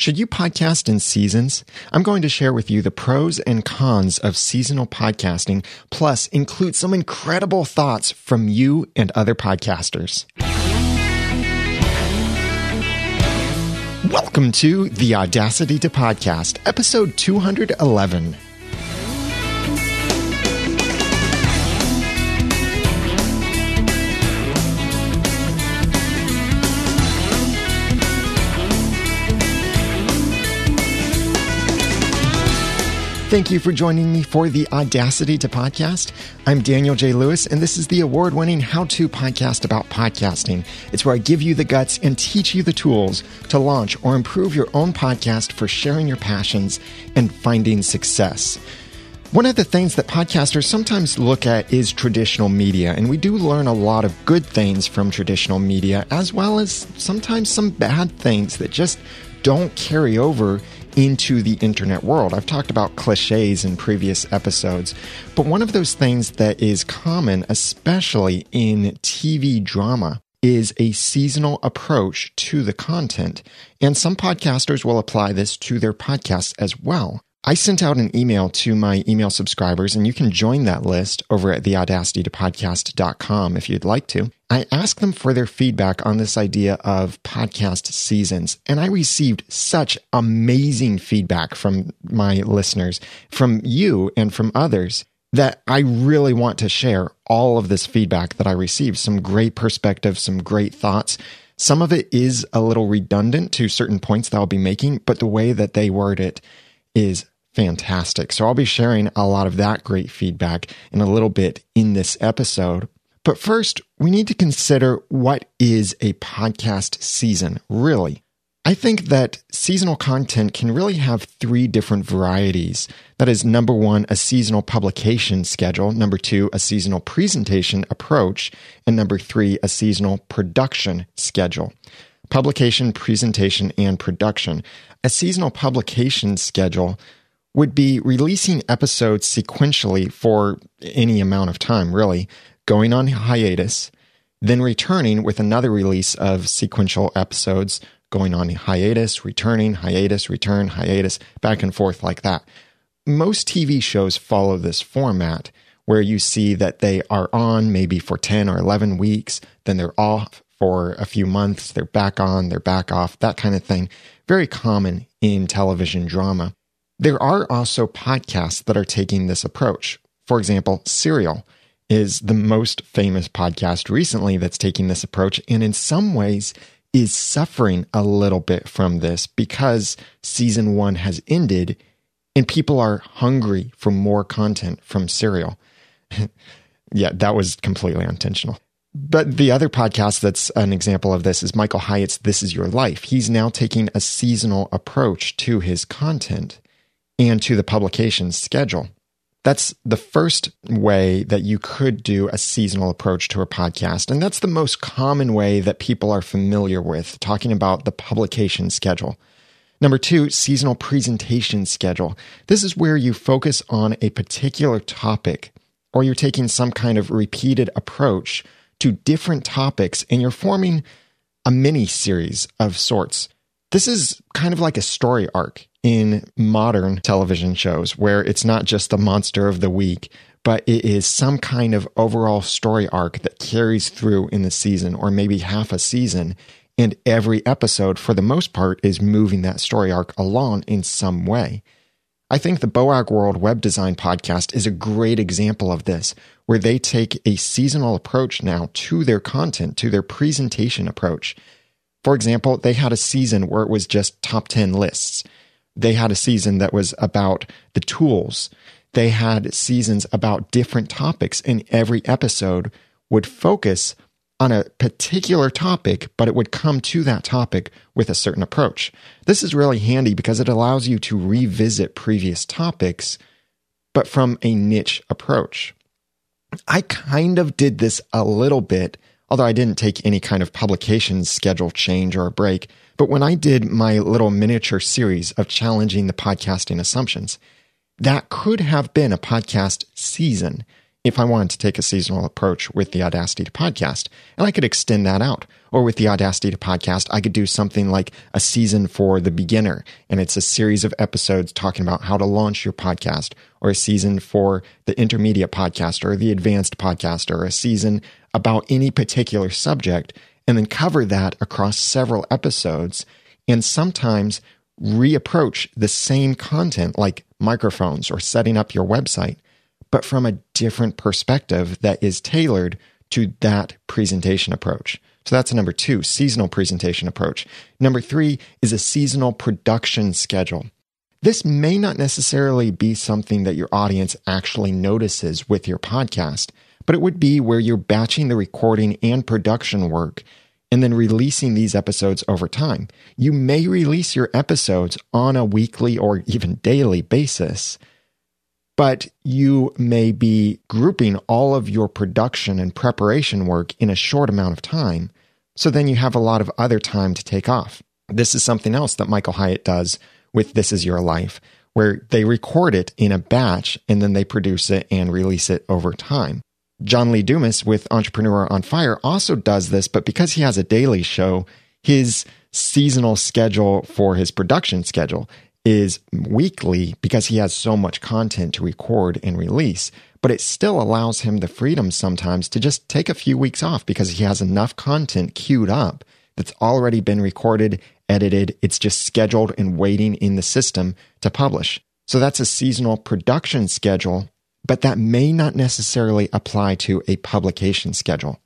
Should you podcast in seasons? I'm going to share with you the pros and cons of seasonal podcasting, plus include some incredible thoughts from you and other podcasters. Welcome to the Audacity to Podcast, episode 211. Thank you for joining me for the Audacity to Podcast. I'm Daniel J. Lewis, and this is the award winning how to podcast about podcasting. It's where I give you the guts and teach you the tools to launch or improve your own podcast for sharing your passions and finding success. One of the things that podcasters sometimes look at is traditional media, and we do learn a lot of good things from traditional media, as well as sometimes some bad things that just don't carry over into the internet world. I've talked about cliches in previous episodes, but one of those things that is common, especially in TV drama, is a seasonal approach to the content. And some podcasters will apply this to their podcasts as well. I sent out an email to my email subscribers, and you can join that list over at theaudacitytopodcast.com if you'd like to. I asked them for their feedback on this idea of podcast seasons, and I received such amazing feedback from my listeners, from you and from others, that I really want to share all of this feedback that I received. Some great perspective, some great thoughts. Some of it is a little redundant to certain points that I'll be making, but the way that they word it is fantastic. So I'll be sharing a lot of that great feedback in a little bit in this episode. But first, we need to consider what is a podcast season, really. I think that seasonal content can really have three different varieties. That is, number one, a seasonal publication schedule, number two, a seasonal presentation approach, and number three, a seasonal production schedule. Publication, presentation, and production. A seasonal publication schedule would be releasing episodes sequentially for any amount of time, really, going on hiatus, then returning with another release of sequential episodes, going on hiatus, returning, hiatus, return, hiatus, back and forth like that. Most TV shows follow this format where you see that they are on maybe for 10 or 11 weeks, then they're off for a few months, they're back on, they're back off, that kind of thing. Very common in television drama. There are also podcasts that are taking this approach. For example, Serial is the most famous podcast recently that's taking this approach, and in some ways is suffering a little bit from this because season one has ended and people are hungry for more content from Serial. yeah, that was completely unintentional. But the other podcast that's an example of this is Michael Hyatt's This Is Your Life. He's now taking a seasonal approach to his content and to the publication schedule. That's the first way that you could do a seasonal approach to a podcast. And that's the most common way that people are familiar with, talking about the publication schedule. Number two, seasonal presentation schedule. This is where you focus on a particular topic or you're taking some kind of repeated approach to different topics and you're forming a mini series of sorts. This is kind of like a story arc in modern television shows where it's not just the monster of the week, but it is some kind of overall story arc that carries through in the season or maybe half a season. And every episode, for the most part, is moving that story arc along in some way. I think the Boagworld Web Design podcast is a great example of this, where they take a seasonal approach now to their content, to their presentation approach. For example, they had a season where it was just top 10 lists. They had a season that was about the tools. They had seasons about different topics, and every episode would focus on a particular topic, but it would come to that topic with a certain approach. This is really handy because it allows you to revisit previous topics, but from a niche approach. I kind of did this a little bit, although I didn't take any kind of publication schedule change or a break. But when I did my little miniature series of challenging the podcasting assumptions, that could have been a podcast season if I wanted to take a seasonal approach with the Audacity to Podcast. And I could extend that out. Or with the Audacity to Podcast, I could do something like a season for the beginner. And it's a series of episodes talking about how to launch your podcast, or a season for the intermediate podcast, or the advanced podcast, or a season about any particular subject, and then cover that across several episodes. And sometimes reapproach the same content like microphones or setting up your website but from a different perspective that is tailored to that presentation approach. So that's number two, seasonal presentation approach. Number three is a seasonal production schedule. This may not necessarily be something that your audience actually notices with your podcast, but it would be where you're batching the recording and production work and then releasing these episodes over time. You may release your episodes on a weekly or even daily basis but you may be grouping all of your production and preparation work in a short amount of time. So then you have a lot of other time to take off. This is something else that Michael Hyatt does with This Is Your Life, where they record it in a batch and then they produce it and release it over time. John Lee Dumas with Entrepreneur on Fire also does this, but because he has a daily show, his seasonal schedule for his production schedule is weekly because he has so much content to record and release, but it still allows him the freedom sometimes to just take a few weeks off because he has enough content queued up that's already been recorded, edited. It's just scheduled and waiting in the system to publish. So that's a seasonal production schedule, but that may not necessarily apply to a publication schedule.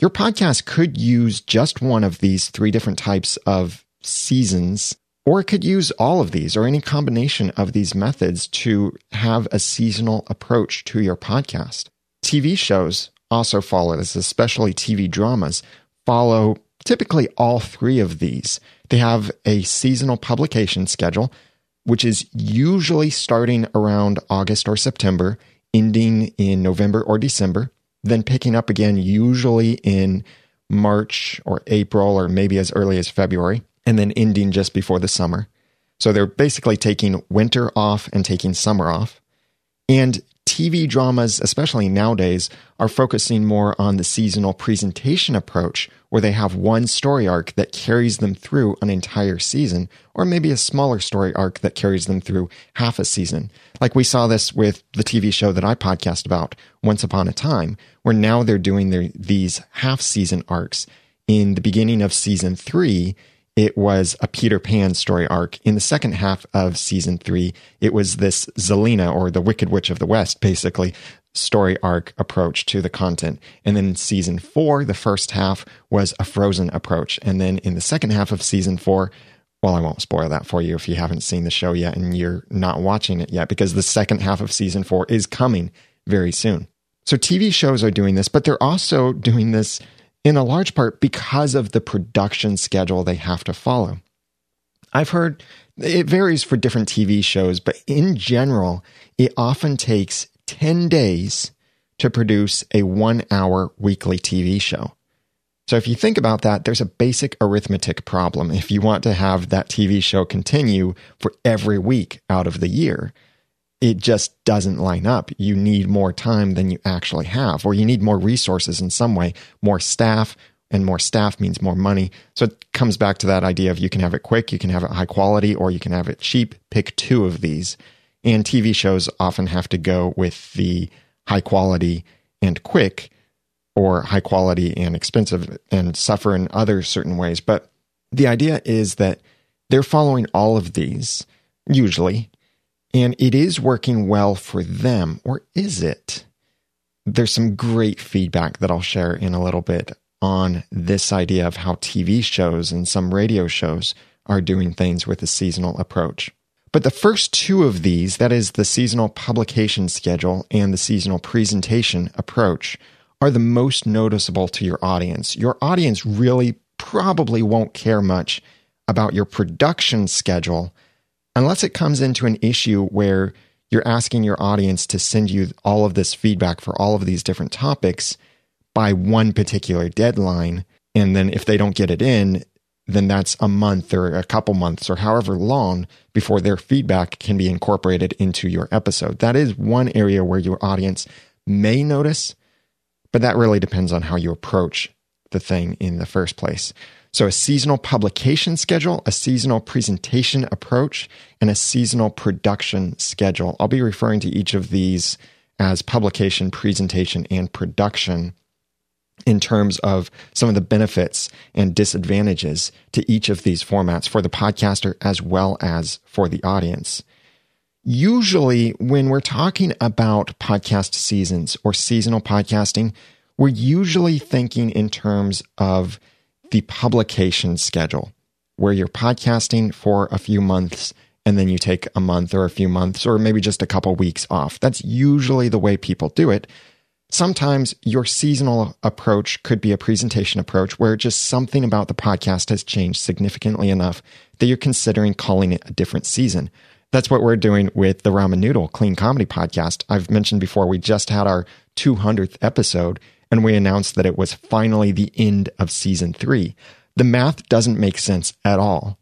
Your podcast could use just one of these three different types of seasons or it could use all of these or any combination of these methods to have a seasonal approach to your podcast. TV shows also follow this, especially TV dramas, follow typically all three of these. They have a seasonal publication schedule, which is usually starting around August or September, ending in November or December, then picking up again, usually in March or April or maybe as early as February and then ending just before the summer. So they're basically taking winter off and taking summer off. And TV dramas, especially nowadays, are focusing more on the seasonal presentation approach, where they have one story arc that carries them through an entire season, or maybe a smaller story arc that carries them through half a season. Like we saw this with the TV show that I podcast about, Once Upon a Time, where now they're doing their, these half season arcs. In the beginning of season three, it was a Peter Pan story arc. In the second half of season three, it was this Zelena or the Wicked Witch of the West, basically, story arc approach to the content. And then season four, the first half was a Frozen approach. And then in the second half of season four, well, I won't spoil that for you if you haven't seen the show yet and you're not watching it yet, because the second half of season four is coming very soon. So TV shows are doing this, but they're also doing this in a large part because of the production schedule they have to follow. I've heard it varies for different TV shows, but in general, it often takes 10 days to produce a one hour weekly TV show. So if you think about that, there's a basic arithmetic problem if you want to have that TV show continue for every week out of the year it just doesn't line up. You need more time than you actually have, or you need more resources in some way, more staff, and more staff means more money. So it comes back to that idea of you can have it quick, you can have it high quality, or you can have it cheap. Pick two of these. And TV shows often have to go with the high quality and quick, or high quality and expensive, and suffer in other certain ways. But the idea is that they're following all of these, usually, and it is working well for them, or is it? There's some great feedback that I'll share in a little bit on this idea of how TV shows and some radio shows are doing things with a seasonal approach. But the first two of these, that is the seasonal publication schedule and the seasonal presentation approach, are the most noticeable to your audience. Your audience really probably won't care much about your production schedule unless it comes into an issue where you're asking your audience to send you all of this feedback for all of these different topics by one particular deadline. And then if they don't get it in, then that's a month or a couple months or however long before their feedback can be incorporated into your episode. That is one area where your audience may notice, but that really depends on how you approach the thing in the first place. So, a seasonal publication schedule, a seasonal presentation approach, and a seasonal production schedule. I'll be referring to each of these as publication, presentation, and production in terms of some of the benefits and disadvantages to each of these formats for the podcaster as well as for the audience. Usually, when we're talking about podcast seasons or seasonal podcasting, we're usually thinking in terms of the publication schedule, where you're podcasting for a few months and then you take a month or a few months or maybe just a couple weeks off. That's usually the way people do it. Sometimes your seasonal approach could be a presentation approach where just something about the podcast has changed significantly enough that you're considering calling it a different season. That's what we're doing with the Ramen Noodle Clean Comedy Podcast. I've mentioned before, we just had our 200th episode and we announced that it was finally the end of season three. The math doesn't make sense at all.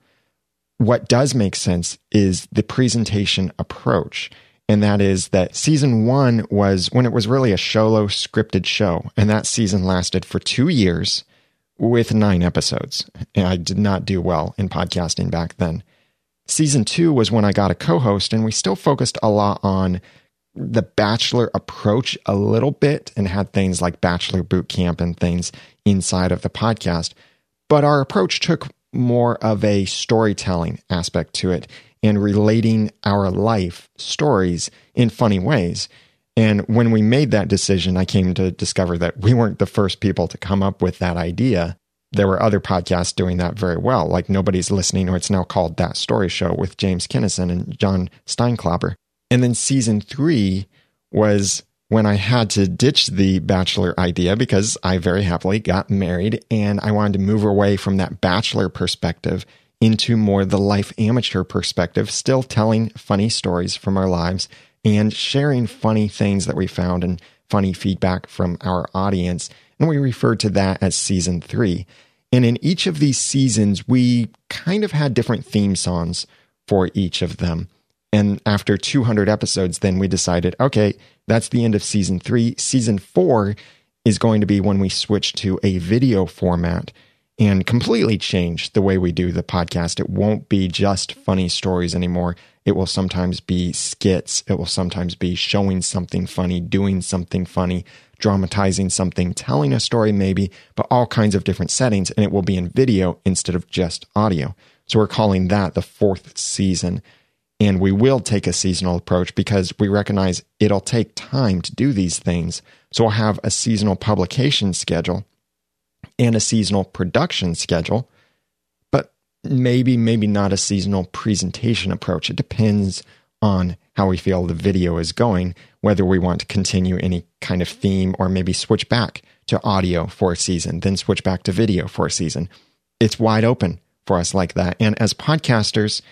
What does make sense is the presentation approach. And that is that season one was when it was really a solo scripted show. And that season lasted for two years with nine episodes. And I did not do well in podcasting back then. Season two was when I got a co host, and we still focused a lot on the bachelor approach a little bit and had things like bachelor boot camp and things inside of the podcast. But our approach took more of a storytelling aspect to it and relating our life stories in funny ways. And when we made that decision, I came to discover that we weren't the first people to come up with that idea. There were other podcasts doing that very well, like Nobody's Listening, or it's now called That Story Show with James Kinnison and John Steinklapper. And then season three was when I had to ditch the bachelor idea because I very happily got married and I wanted to move away from that bachelor perspective into more the life amateur perspective, still telling funny stories from our lives and sharing funny things that we found and funny feedback from our audience. And we referred to that as season three. And in each of these seasons, we kind of had different theme songs for each of them. And after 200 episodes, then we decided, okay, that's the end of season three. Season four is going to be when we switch to a video format and completely change the way we do the podcast. It won't be just funny stories anymore. It will sometimes be skits. It will sometimes be showing something funny, doing something funny, dramatizing something, telling a story maybe, but all kinds of different settings. And it will be in video instead of just audio. So we're calling that the fourth season. And we will take a seasonal approach because we recognize it'll take time to do these things. So we'll have a seasonal publication schedule and a seasonal production schedule, but maybe, maybe not a seasonal presentation approach. It depends on how we feel the video is going, whether we want to continue any kind of theme or maybe switch back to audio for a season, then switch back to video for a season. It's wide open for us like that. And as podcasters,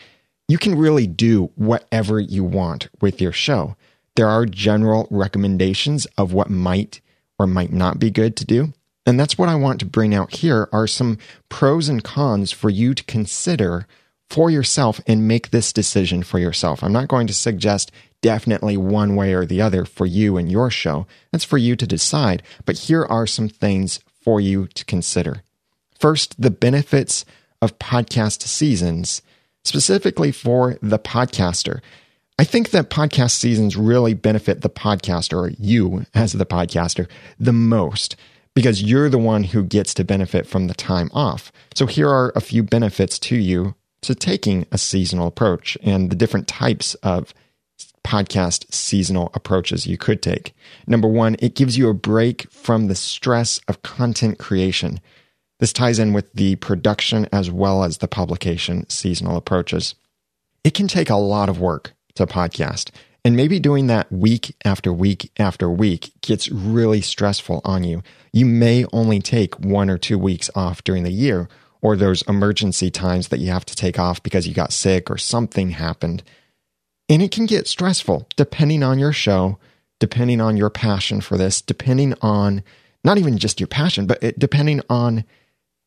you can really do whatever you want with your show. There are general recommendations of what might or might not be good to do. And that's what I want to bring out here are some pros and cons for you to consider for yourself and make this decision for yourself. I'm not going to suggest definitely one way or the other for you and your show. That's for you to decide. But here are some things for you to consider. First, the benefits of podcast seasons, specifically for the podcaster. I think that podcast seasons really benefit the podcaster, or you as the podcaster, the most because you're the one who gets to benefit from the time off. So here are a few benefits to you to taking a seasonal approach and the different types of podcast seasonal approaches you could take. Number one, it gives you a break from the stress of content creation. This ties in with the production as well as the publication seasonal approaches. It can take a lot of work to podcast. And maybe doing that week after week after week gets really stressful on you. You may only take one or two weeks off during the year, or those emergency times that you have to take off because you got sick or something happened. And it can get stressful depending on your show, depending on your passion for this, depending on not even just your passion, but it, depending on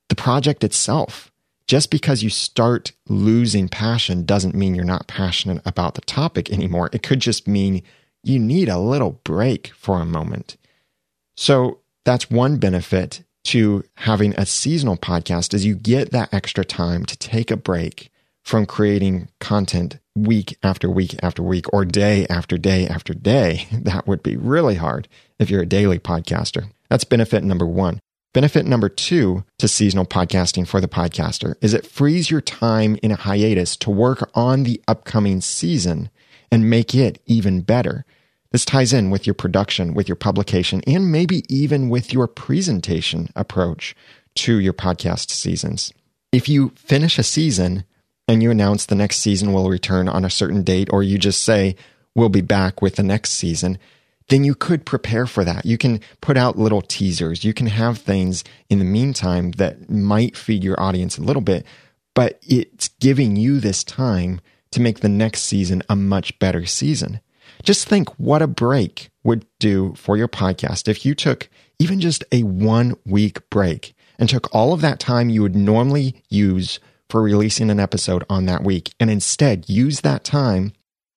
the project itself just because you start losing passion doesn't mean you're not passionate about the topic anymore. It could just mean you need a little break for a moment. So that's one benefit to having a seasonal podcast is you get that extra time to take a break from creating content week after week after week or day after day after day. That would be really hard if you're a daily podcaster. That's benefit number one. Benefit number two to seasonal podcasting for the podcaster is it frees your time in a hiatus to work on the upcoming season and make it even better. This ties in with your production, with your publication, and maybe even with your presentation approach to your podcast seasons. If you finish a season and you announce the next season will return on a certain date, or you just say, we'll be back with the next season, then you could prepare for that. You can put out little teasers. You can have things in the meantime that might feed your audience a little bit, but it's giving you this time to make the next season a much better season. Just think what a break would do for your podcast if you took even just a one week break and took all of that time you would normally use for releasing an episode on that week and instead use that time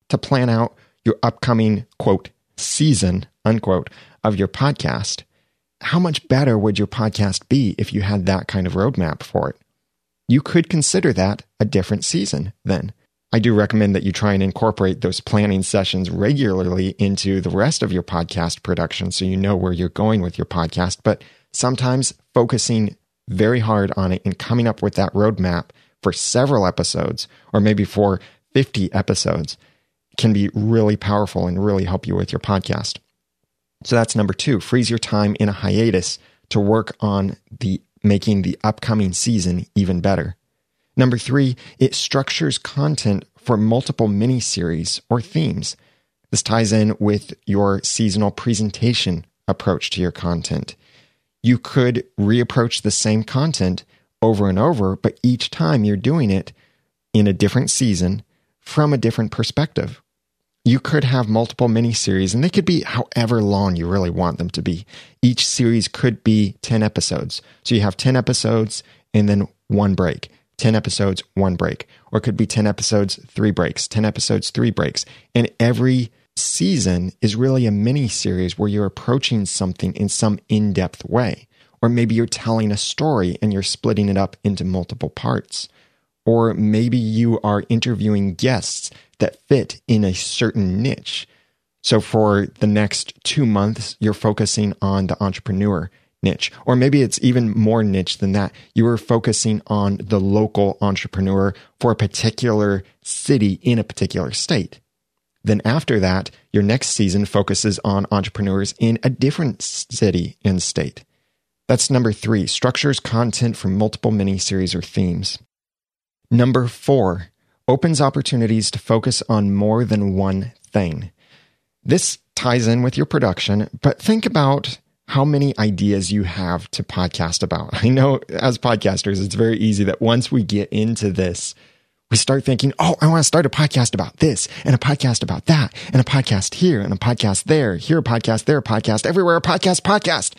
to plan out your upcoming quote season unquote of your podcast. How much better would your podcast be if you had that kind of roadmap for it? You could consider that a different season then. I do recommend that you try and incorporate those planning sessions regularly into the rest of your podcast production so you know where you're going with your podcast. But sometimes focusing very hard on it and coming up with that roadmap for several episodes or maybe for 50 episodes can be really powerful and really help you with your podcast. So that's number two, freeze your time in a hiatus to work on the making the upcoming season even better. Number three, it structures content for multiple mini series or themes. This ties in with your seasonal presentation approach to your content. You could reapproach the same content over and over, but each time you're doing it in a different season from a different perspective. You could have multiple mini series, and they could be however long you really want them to be. Each series could be 10 episodes. So you have 10 episodes and then one break. 10 episodes, one break. Or it could be 10 episodes, three breaks, 10 episodes, three breaks. And every season is really a mini series where you're approaching something in some in depth way. Or maybe you're telling a story and you're splitting it up into multiple parts. Or maybe you are interviewing guests that fit in a certain niche. So for the next two months, you're focusing on the entrepreneur niche. Or maybe it's even more niche than that. You are focusing on the local entrepreneur for a particular city in a particular state. Then after that, your next season focuses on entrepreneurs in a different city and state. That's number three, structures content from multiple mini series or themes. Number four, opens opportunities to focus on more than one thing. This ties in with your production, but think about how many ideas you have to podcast about. I know as podcasters, it's very easy that once we get into this, we start thinking, oh, I want to start a podcast about this and a podcast about that and a podcast here and a podcast there, here a podcast, there a podcast, everywhere a podcast, podcast.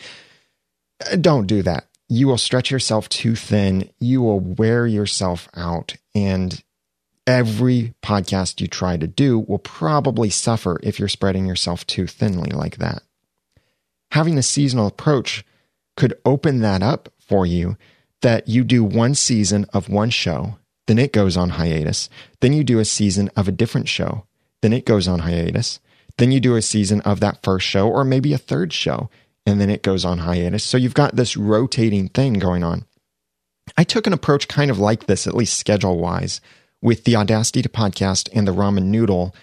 Uh, don't do that. You will stretch yourself too thin. You will wear yourself out. And every podcast you try to do will probably suffer if you're spreading yourself too thinly like that having a seasonal approach could open that up for you that you do one season of one show, then it goes on hiatus. Then you do a season of a different show, then it goes on hiatus. Then you do a season of that first show or maybe a third show, and then it goes on hiatus. So you've got this rotating thing going on. I took an approach kind of like this, at least schedule wise, with the Audacity to Podcast and the Ramen Noodle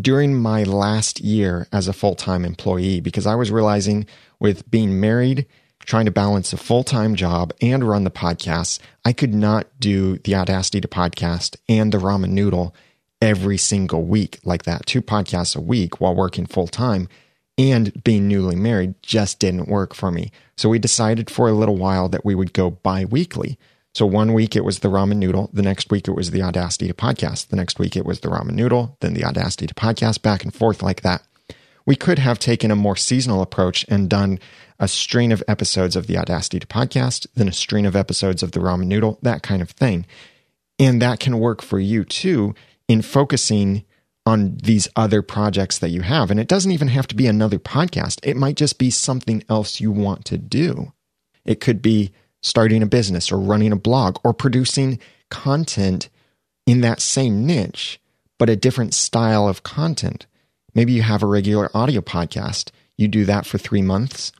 during my last year as a full time employee because I was realizing with being married, trying to balance a full time job and run the podcast, I could not do the Audacity to podcast and the ramen noodle every single week like that. Two podcasts a week while working full time and being newly married just didn't work for me. So we decided for a little while that we would go bi weekly. So one week it was the ramen noodle. The next week it was the Audacity to podcast. The next week it was the ramen noodle, then the Audacity to podcast, back and forth like that. We could have taken a more seasonal approach and done a string of episodes of the Audacity to podcast, then a string of episodes of the ramen noodle, that kind of thing. And that can work for you too in focusing on these other projects that you have. And it doesn't even have to be another podcast, it might just be something else you want to do. It could be starting a business or running a blog or producing content in that same niche, but a different style of content. Maybe you have a regular audio podcast. You do that for three months,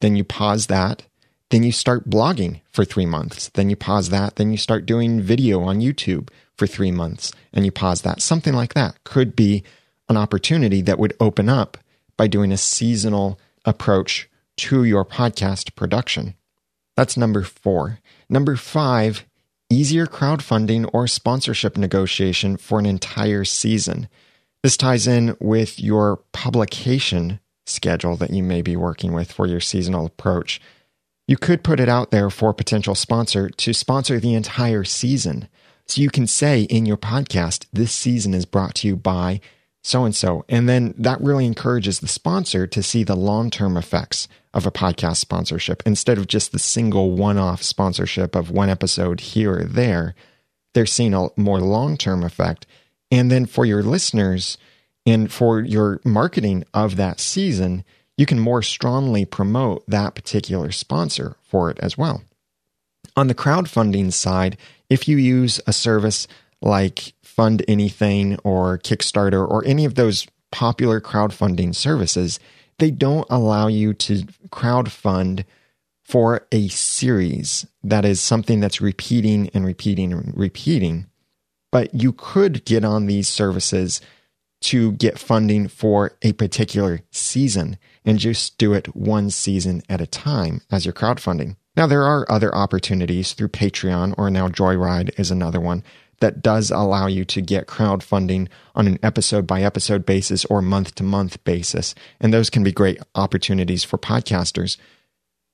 then you pause that, then you start blogging for three months, then you pause that, then you start doing video on YouTube for three months, and you pause that. Something like that could be an opportunity that would open up by doing a seasonal approach to your podcast production. That's number four. Number five, easier crowdfunding or sponsorship negotiation for an entire season. This ties in with your publication schedule that you may be working with for your seasonal approach. You could put it out there for a potential sponsor to sponsor the entire season. So you can say in your podcast, this season is brought to you by so and so. And then that really encourages the sponsor to see the long term effects of a podcast sponsorship instead of just the single one off sponsorship of one episode here or there. They're seeing a more long term effect. And then for your listeners and for your marketing of that season, you can more strongly promote that particular sponsor for it as well. On the crowdfunding side, if you use a service like Fund Anything or Kickstarter or any of those popular crowdfunding services, they don't allow you to crowdfund for a series that is something that's repeating and repeating and repeating. But you could get on these services to get funding for a particular season and just do it one season at a time as your crowdfunding. Now, there are other opportunities through Patreon or now Joyride is another one that does allow you to get crowdfunding on an episode by episode basis or month to month basis. And those can be great opportunities for podcasters.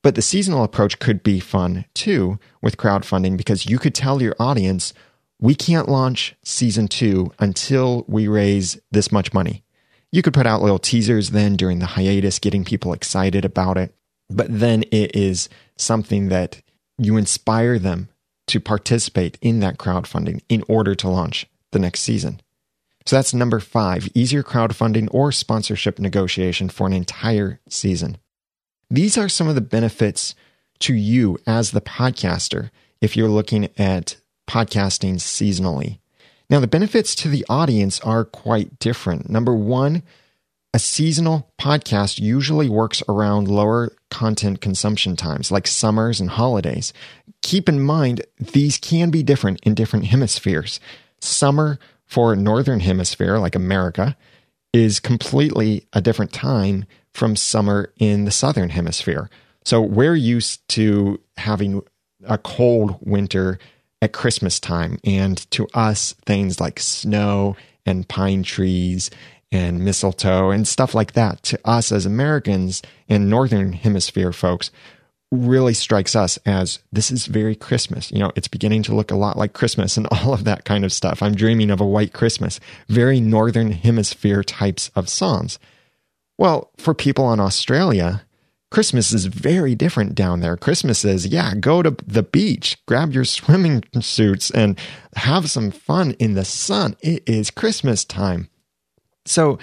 But the seasonal approach could be fun too with crowdfunding because you could tell your audience, we can't launch season two until we raise this much money. You could put out little teasers then during the hiatus, getting people excited about it. But then it is something that you inspire them to participate in that crowdfunding in order to launch the next season. So that's number five easier crowdfunding or sponsorship negotiation for an entire season. These are some of the benefits to you as the podcaster if you're looking at podcasting seasonally. Now, the benefits to the audience are quite different. Number one, a seasonal podcast usually works around lower content consumption times like summers and holidays. Keep in mind, these can be different in different hemispheres. Summer for Northern Hemisphere, like America, is completely a different time from summer in the Southern Hemisphere. So we're used to having a cold winter at Christmas time. And to us, things like snow and pine trees and mistletoe and stuff like that to us as Americans and Northern Hemisphere folks really strikes us as this is very Christmas. You know, it's beginning to look a lot like Christmas and all of that kind of stuff. I'm dreaming of a white Christmas, very Northern Hemisphere types of songs. Well, for people in Australia, Christmas is very different down there. Christmas is, yeah, go to the beach, grab your swimming suits, and have some fun in the sun. It is Christmas time. So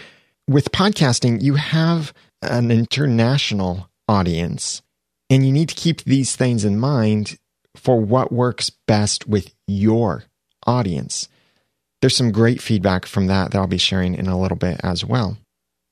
with podcasting, you have an international audience, and you need to keep these things in mind for what works best with your audience. There's some great feedback from that that I'll be sharing in a little bit as well.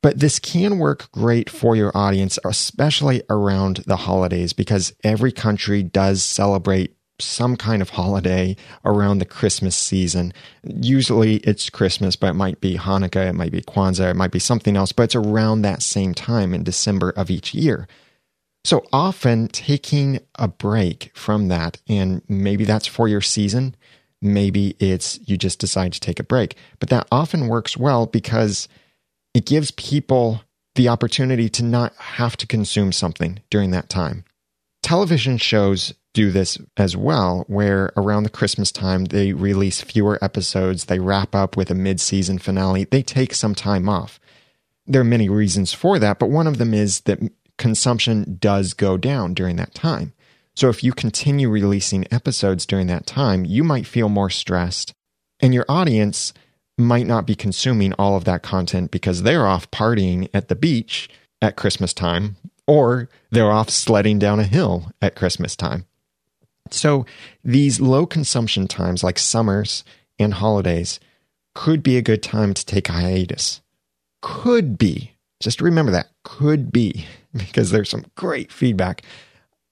But this can work great for your audience, especially around the holidays, because every country does celebrate some kind of holiday around the Christmas season. Usually it's Christmas, but it might be Hanukkah, it might be Kwanzaa, it might be something else, but it's around that same time in December of each year. So often taking a break from that, and maybe that's for your season, maybe it's you just decide to take a break, but that often works well because it gives people the opportunity to not have to consume something during that time. Television shows do this as well, where around the Christmas time, they release fewer episodes. They wrap up with a mid season finale. They take some time off. There are many reasons for that, but one of them is that consumption does go down during that time. So if you continue releasing episodes during that time, you might feel more stressed, and your audience might not be consuming all of that content because they're off partying at the beach at Christmas time or they're off sledding down a hill at Christmas time. So these low consumption times like summers and holidays could be a good time to take a hiatus. Could be. Just remember that. Could be because there's some great feedback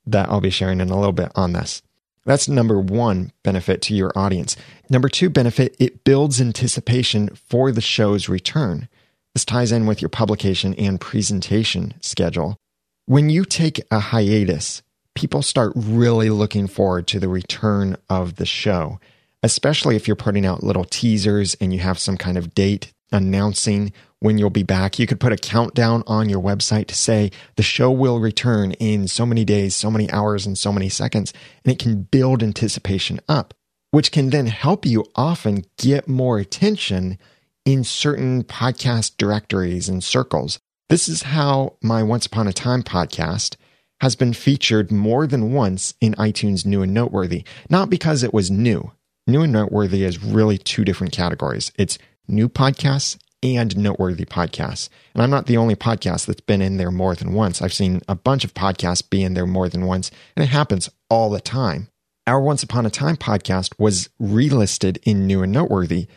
that I'll be sharing in a little bit on this. That's number one benefit to your audience. Number two benefit, it builds anticipation for the show's return. This ties in with your publication and presentation schedule. When you take a hiatus, people start really looking forward to the return of the show, especially if you're putting out little teasers and you have some kind of date announcing when you'll be back. You could put a countdown on your website to say the show will return in so many days, so many hours, and so many seconds. And it can build anticipation up, which can then help you often get more attention in certain podcast directories and circles. This is how my Once Upon a Time podcast has been featured more than once in iTunes New and Noteworthy, not because it was new. New and Noteworthy is really two different categories. It's new podcasts and noteworthy podcasts. And I'm not the only podcast that's been in there more than once. I've seen a bunch of podcasts be in there more than once, and it happens all the time. Our Once Upon a Time podcast was relisted in New and Noteworthy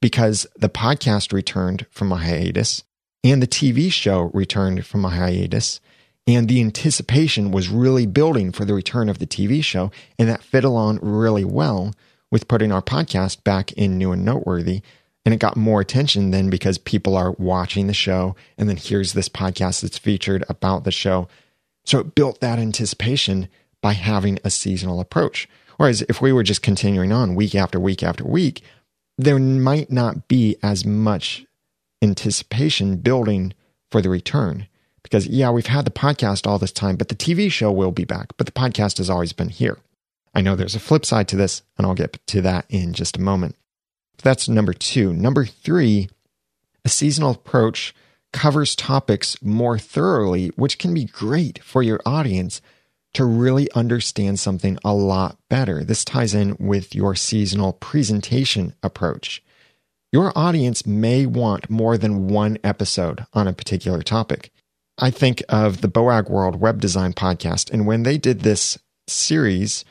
because the podcast returned from a hiatus and the TV show returned from a hiatus. And the anticipation was really building for the return of the TV show. And that fit along really well with putting our podcast back in New and Noteworthy and it got more attention then because people are watching the show. And then here's this podcast that's featured about the show. So it built that anticipation by having a seasonal approach. Whereas if we were just continuing on week after week after week, there might not be as much anticipation building for the return. Because, yeah, we've had the podcast all this time, but the TV show will be back, but the podcast has always been here. I know there's a flip side to this, and I'll get to that in just a moment. That's number two. Number three, a seasonal approach covers topics more thoroughly, which can be great for your audience to really understand something a lot better. This ties in with your seasonal presentation approach. Your audience may want more than one episode on a particular topic. I think of the Boagworld Web Design podcast, and when they did this series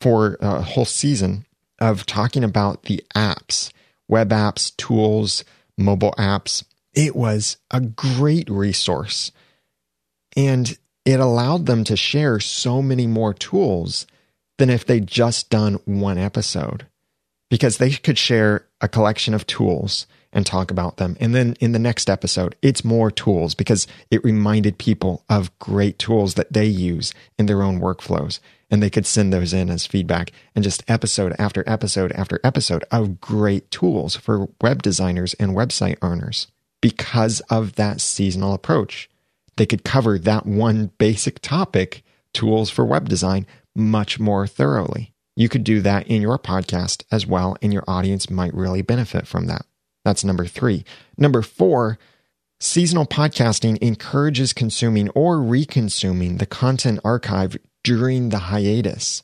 for a whole season, of talking about the apps, web apps, tools, mobile apps. It was a great resource. And it allowed them to share so many more tools than if they'd just done one episode because they could share a collection of tools and talk about them. And then in the next episode, it's more tools because it reminded people of great tools that they use in their own workflows and they could send those in as feedback and just episode after episode after episode of great tools for web designers and website owners because of that seasonal approach. They could cover that one basic topic, tools for web design, much more thoroughly. You could do that in your podcast as well, and your audience might really benefit from that. That's number three. Number four, seasonal podcasting encourages consuming or reconsuming the content archive during the hiatus,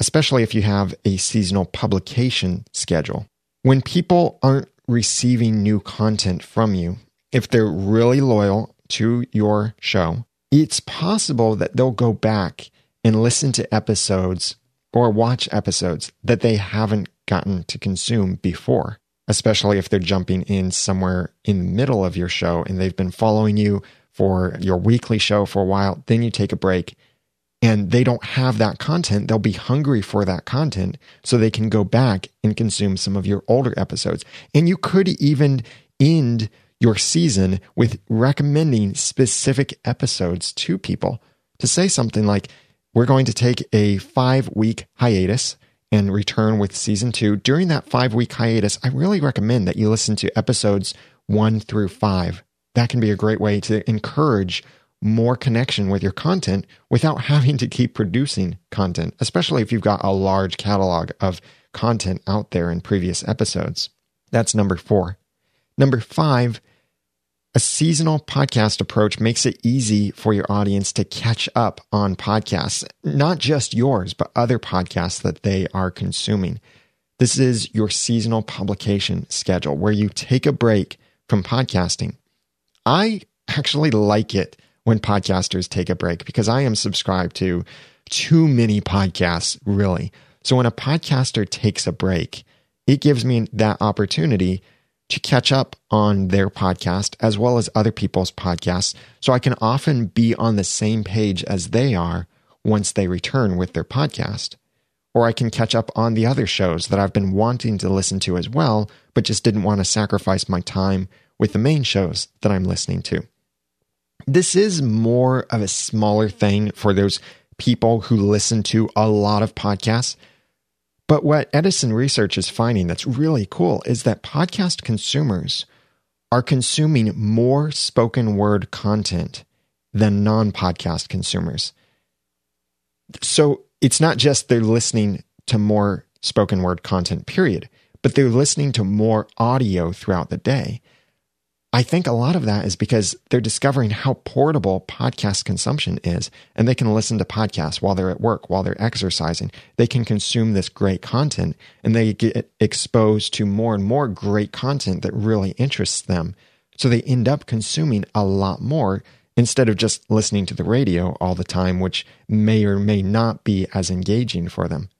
especially if you have a seasonal publication schedule. When people aren't receiving new content from you, if they're really loyal to your show, it's possible that they'll go back and listen to episodes or watch episodes that they haven't gotten to consume before, especially if they're jumping in somewhere in the middle of your show and they've been following you for your weekly show for a while. Then you take a break and they don't have that content, they'll be hungry for that content so they can go back and consume some of your older episodes. And you could even end your season with recommending specific episodes to people to say something like, We're going to take a five week hiatus and return with season two. During that five week hiatus, I really recommend that you listen to episodes one through five. That can be a great way to encourage more connection with your content without having to keep producing content, especially if you've got a large catalog of content out there in previous episodes. That's number four. Number five, a seasonal podcast approach makes it easy for your audience to catch up on podcasts, not just yours, but other podcasts that they are consuming. This is your seasonal publication schedule where you take a break from podcasting. I actually like it when podcasters take a break because I am subscribed to too many podcasts, really. So when a podcaster takes a break, it gives me that opportunity to catch up on their podcast as well as other people's podcasts. So I can often be on the same page as they are once they return with their podcast. Or I can catch up on the other shows that I've been wanting to listen to as well, but just didn't want to sacrifice my time with the main shows that I'm listening to. This is more of a smaller thing for those people who listen to a lot of podcasts but what Edison Research is finding that's really cool is that podcast consumers are consuming more spoken word content than non podcast consumers. So it's not just they're listening to more spoken word content, period, but they're listening to more audio throughout the day. I think a lot of that is because they're discovering how portable podcast consumption is, and they can listen to podcasts while they're at work, while they're exercising. They can consume this great content, and they get exposed to more and more great content that really interests them. So they end up consuming a lot more instead of just listening to the radio all the time, which may or may not be as engaging for them.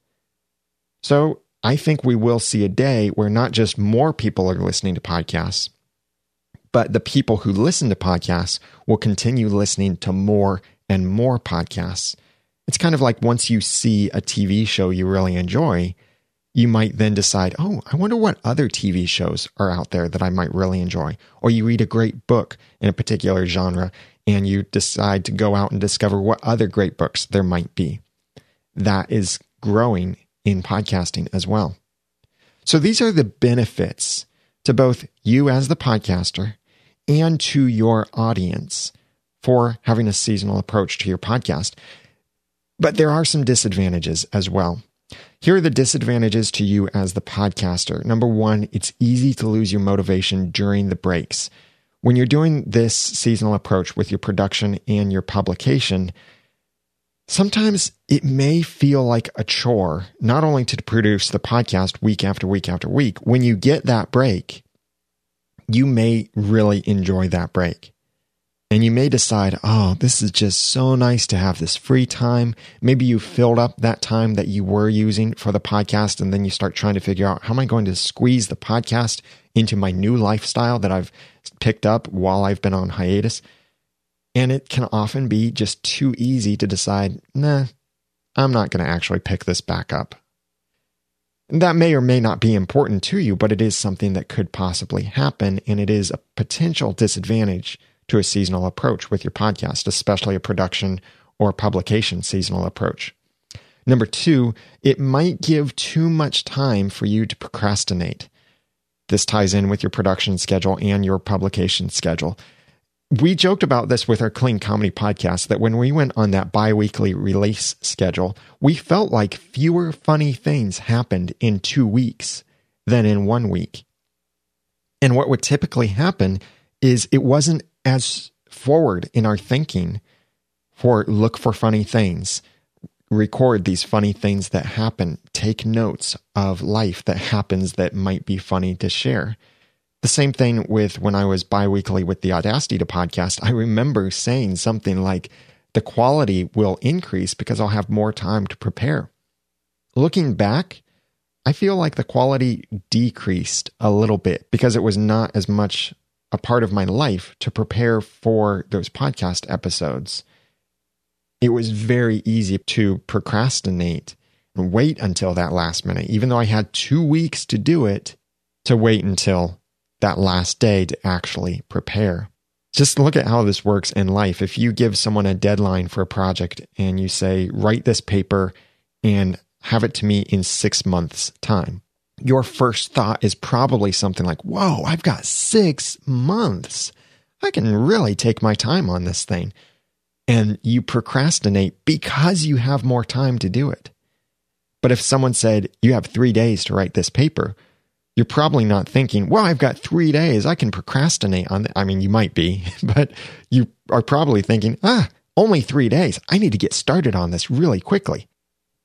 So I think we will see a day where not just more people are listening to podcasts, but the people who listen to podcasts will continue listening to more and more podcasts. It's kind of like once you see a TV show you really enjoy, you might then decide, oh, I wonder what other TV shows are out there that I might really enjoy. Or you read a great book in a particular genre and you decide to go out and discover what other great books there might be. That is growing in podcasting as well. So these are the benefits to both you as the podcaster and to your audience for having a seasonal approach to your podcast. But there are some disadvantages as well. Here are the disadvantages to you as the podcaster. Number one, it's easy to lose your motivation during the breaks. When you're doing this seasonal approach with your production and your publication, sometimes it may feel like a chore, not only to produce the podcast week after week after week. When you get that break, you may really enjoy that break. And you may decide, oh, this is just so nice to have this free time. Maybe you filled up that time that you were using for the podcast, and then you start trying to figure out how am I going to squeeze the podcast into my new lifestyle that I've picked up while I've been on hiatus. And it can often be just too easy to decide, nah, I'm not going to actually pick this back up. That may or may not be important to you, but it is something that could possibly happen, and it is a potential disadvantage to a seasonal approach with your podcast, especially a production or publication seasonal approach. Number two, it might give too much time for you to procrastinate. This ties in with your production schedule and your publication schedule we joked about this with our clean comedy podcast that when we went on that bi-weekly release schedule we felt like fewer funny things happened in two weeks than in one week. And what would typically happen is it wasn't as forward in our thinking for look for funny things record these funny things that happen take notes of life that happens that might be funny to share the same thing with when I was biweekly with the Audacity to podcast. I remember saying something like, the quality will increase because I'll have more time to prepare. Looking back, I feel like the quality decreased a little bit because it was not as much a part of my life to prepare for those podcast episodes. It was very easy to procrastinate and wait until that last minute, even though I had two weeks to do it, to wait until that last day to actually prepare. Just look at how this works in life. If you give someone a deadline for a project and you say, write this paper and have it to me in six months' time, your first thought is probably something like, whoa, I've got six months. I can really take my time on this thing. And you procrastinate because you have more time to do it. But if someone said, you have three days to write this paper, you're probably not thinking, well, I've got three days. I can procrastinate on that. I mean, you might be, but you are probably thinking, ah, only three days. I need to get started on this really quickly.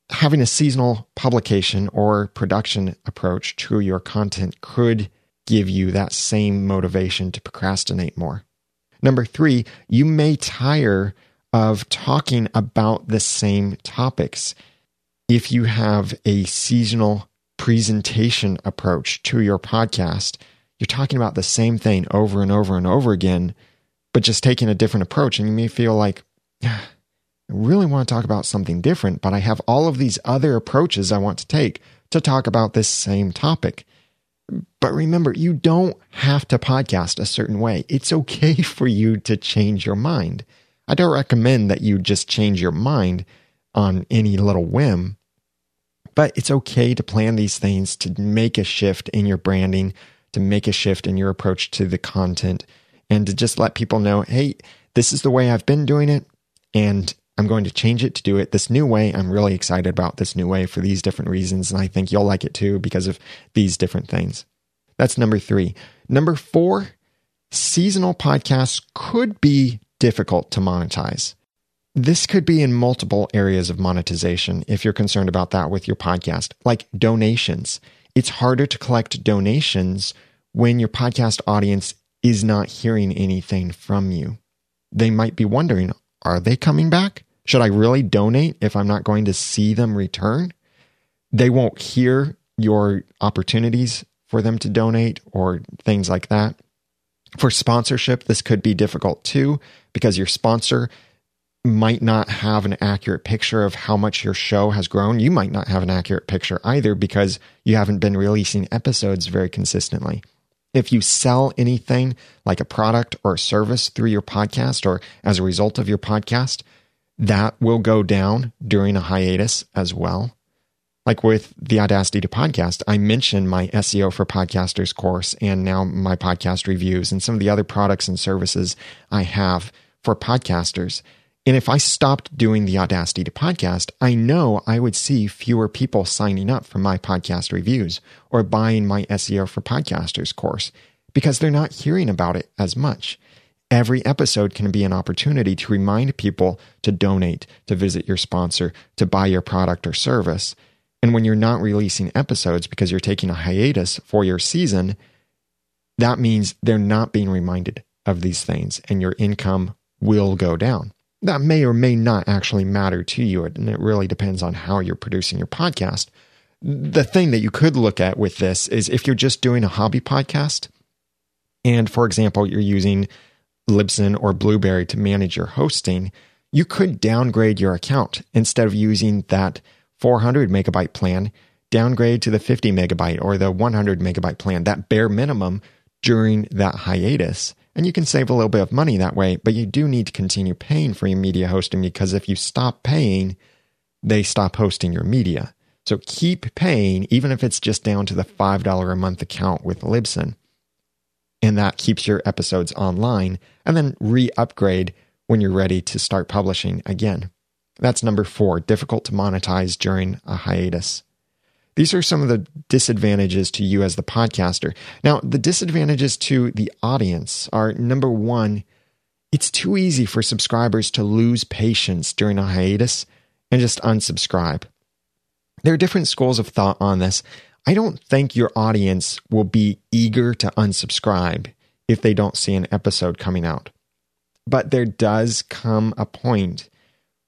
having a seasonal publication or production approach to your content could give you that same motivation to procrastinate more. Number three, you may tire of talking about the same topics. If you have a seasonal presentation approach to your podcast, you're talking about the same thing over and over and over again, but just taking a different approach. And you may feel like, I really want to talk about something different, but I have all of these other approaches I want to take to talk about this same topic. But remember, you don't have to podcast a certain way. It's okay for you to change your mind. I don't recommend that you just change your mind on any little whim, but it's okay to plan these things to make a shift in your branding, to make a shift in your approach to the content, and to just let people know hey, this is the way I've been doing it, and I'm going to change it to do it this new way. I'm really excited about this new way for these different reasons. And I think you'll like it too because of these different things. That's number three. Number four, seasonal podcasts could be difficult to monetize. This could be in multiple areas of monetization if you're concerned about that with your podcast, like donations. It's harder to collect donations when your podcast audience is not hearing anything from you. They might be wondering, are they coming back? Should I really donate if I'm not going to see them return? They won't hear your opportunities for them to donate or things like that. For sponsorship, this could be difficult too because your sponsor might not have an accurate picture of how much your show has grown. You might not have an accurate picture either because you haven't been releasing episodes very consistently. If you sell anything like a product or a service through your podcast or as a result of your podcast, that will go down during a hiatus as well. Like with the Audacity to Podcast, I mentioned my SEO for Podcasters course and now my podcast reviews and some of the other products and services I have for podcasters. And if I stopped doing the Audacity to Podcast, I know I would see fewer people signing up for my podcast reviews or buying my SEO for Podcasters course because they're not hearing about it as much. Every episode can be an opportunity to remind people to donate, to visit your sponsor, to buy your product or service. And when you're not releasing episodes because you're taking a hiatus for your season, that means they're not being reminded of these things and your income will go down. That may or may not actually matter to you, and it really depends on how you're producing your podcast. The thing that you could look at with this is if you're just doing a hobby podcast, and for example, you're using Libsyn or Blubrry to manage your hosting, you could downgrade your account instead of using that 400 megabyte plan, downgrade to the 50 megabyte or the 100 megabyte plan, that bare minimum during that hiatus. And you can save a little bit of money that way, but you do need to continue paying for your media hosting because if you stop paying, they stop hosting your media. So keep paying, even if it's just down to the $5 a month account with Libsyn and that keeps your episodes online, and then re upgrade when you're ready to start publishing again. That's number four, difficult to monetize during a hiatus. These are some of the disadvantages to you as the podcaster. Now, the disadvantages to the audience are number one, it's too easy for subscribers to lose patience during a hiatus and just unsubscribe. There are different schools of thought on this. I don't think your audience will be eager to unsubscribe if they don't see an episode coming out. But there does come a point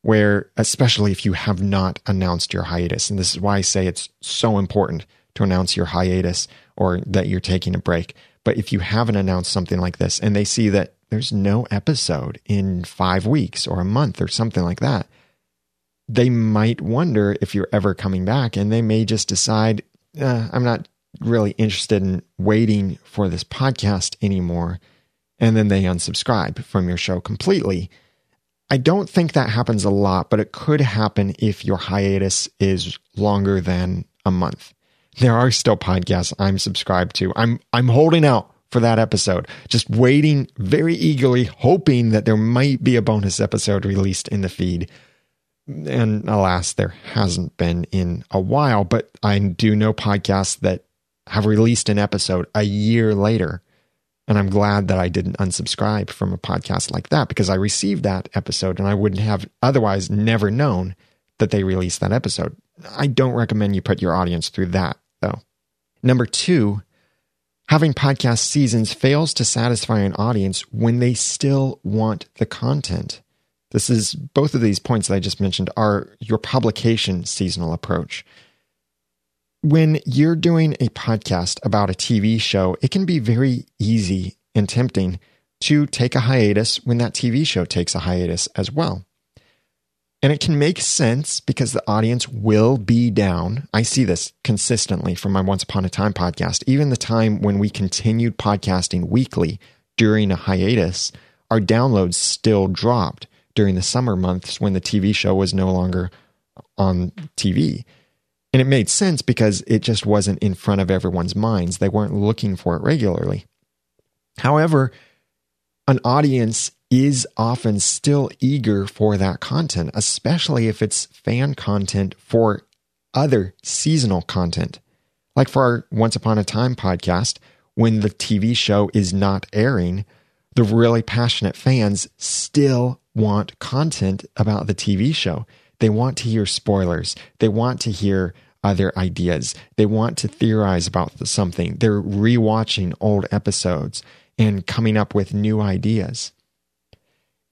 where, especially if you have not announced your hiatus, and this is why I say it's so important to announce your hiatus or that you're taking a break. But if you haven't announced something like this and they see that there's no episode in five weeks or a month or something like that, they might wonder if you're ever coming back and they may just decide uh, I'm not really interested in waiting for this podcast anymore. And then they unsubscribe from your show completely. I don't think that happens a lot, but it could happen if your hiatus is longer than a month. There are still podcasts I'm subscribed to. I'm I'm holding out for that episode, just waiting very eagerly, hoping that there might be a bonus episode released in the feed and alas, there hasn't been in a while, but I do know podcasts that have released an episode a year later. And I'm glad that I didn't unsubscribe from a podcast like that because I received that episode and I wouldn't have otherwise never known that they released that episode. I don't recommend you put your audience through that, though. Number two, having podcast seasons fails to satisfy an audience when they still want the content. This is both of these points that I just mentioned are your publication seasonal approach. When you're doing a podcast about a TV show, it can be very easy and tempting to take a hiatus when that TV show takes a hiatus as well. And it can make sense because the audience will be down. I see this consistently from my Once Upon a Time podcast. Even the time when we continued podcasting weekly during a hiatus, our downloads still dropped during the summer months when the TV show was no longer on TV. And it made sense because it just wasn't in front of everyone's minds. They weren't looking for it regularly. However, an audience is often still eager for that content, especially if it's fan content for other seasonal content. Like for our Once Upon a Time podcast, when the TV show is not airing, the really passionate fans still want content about the TV show. They want to hear spoilers. They want to hear other ideas. They want to theorize about something. They're rewatching old episodes and coming up with new ideas.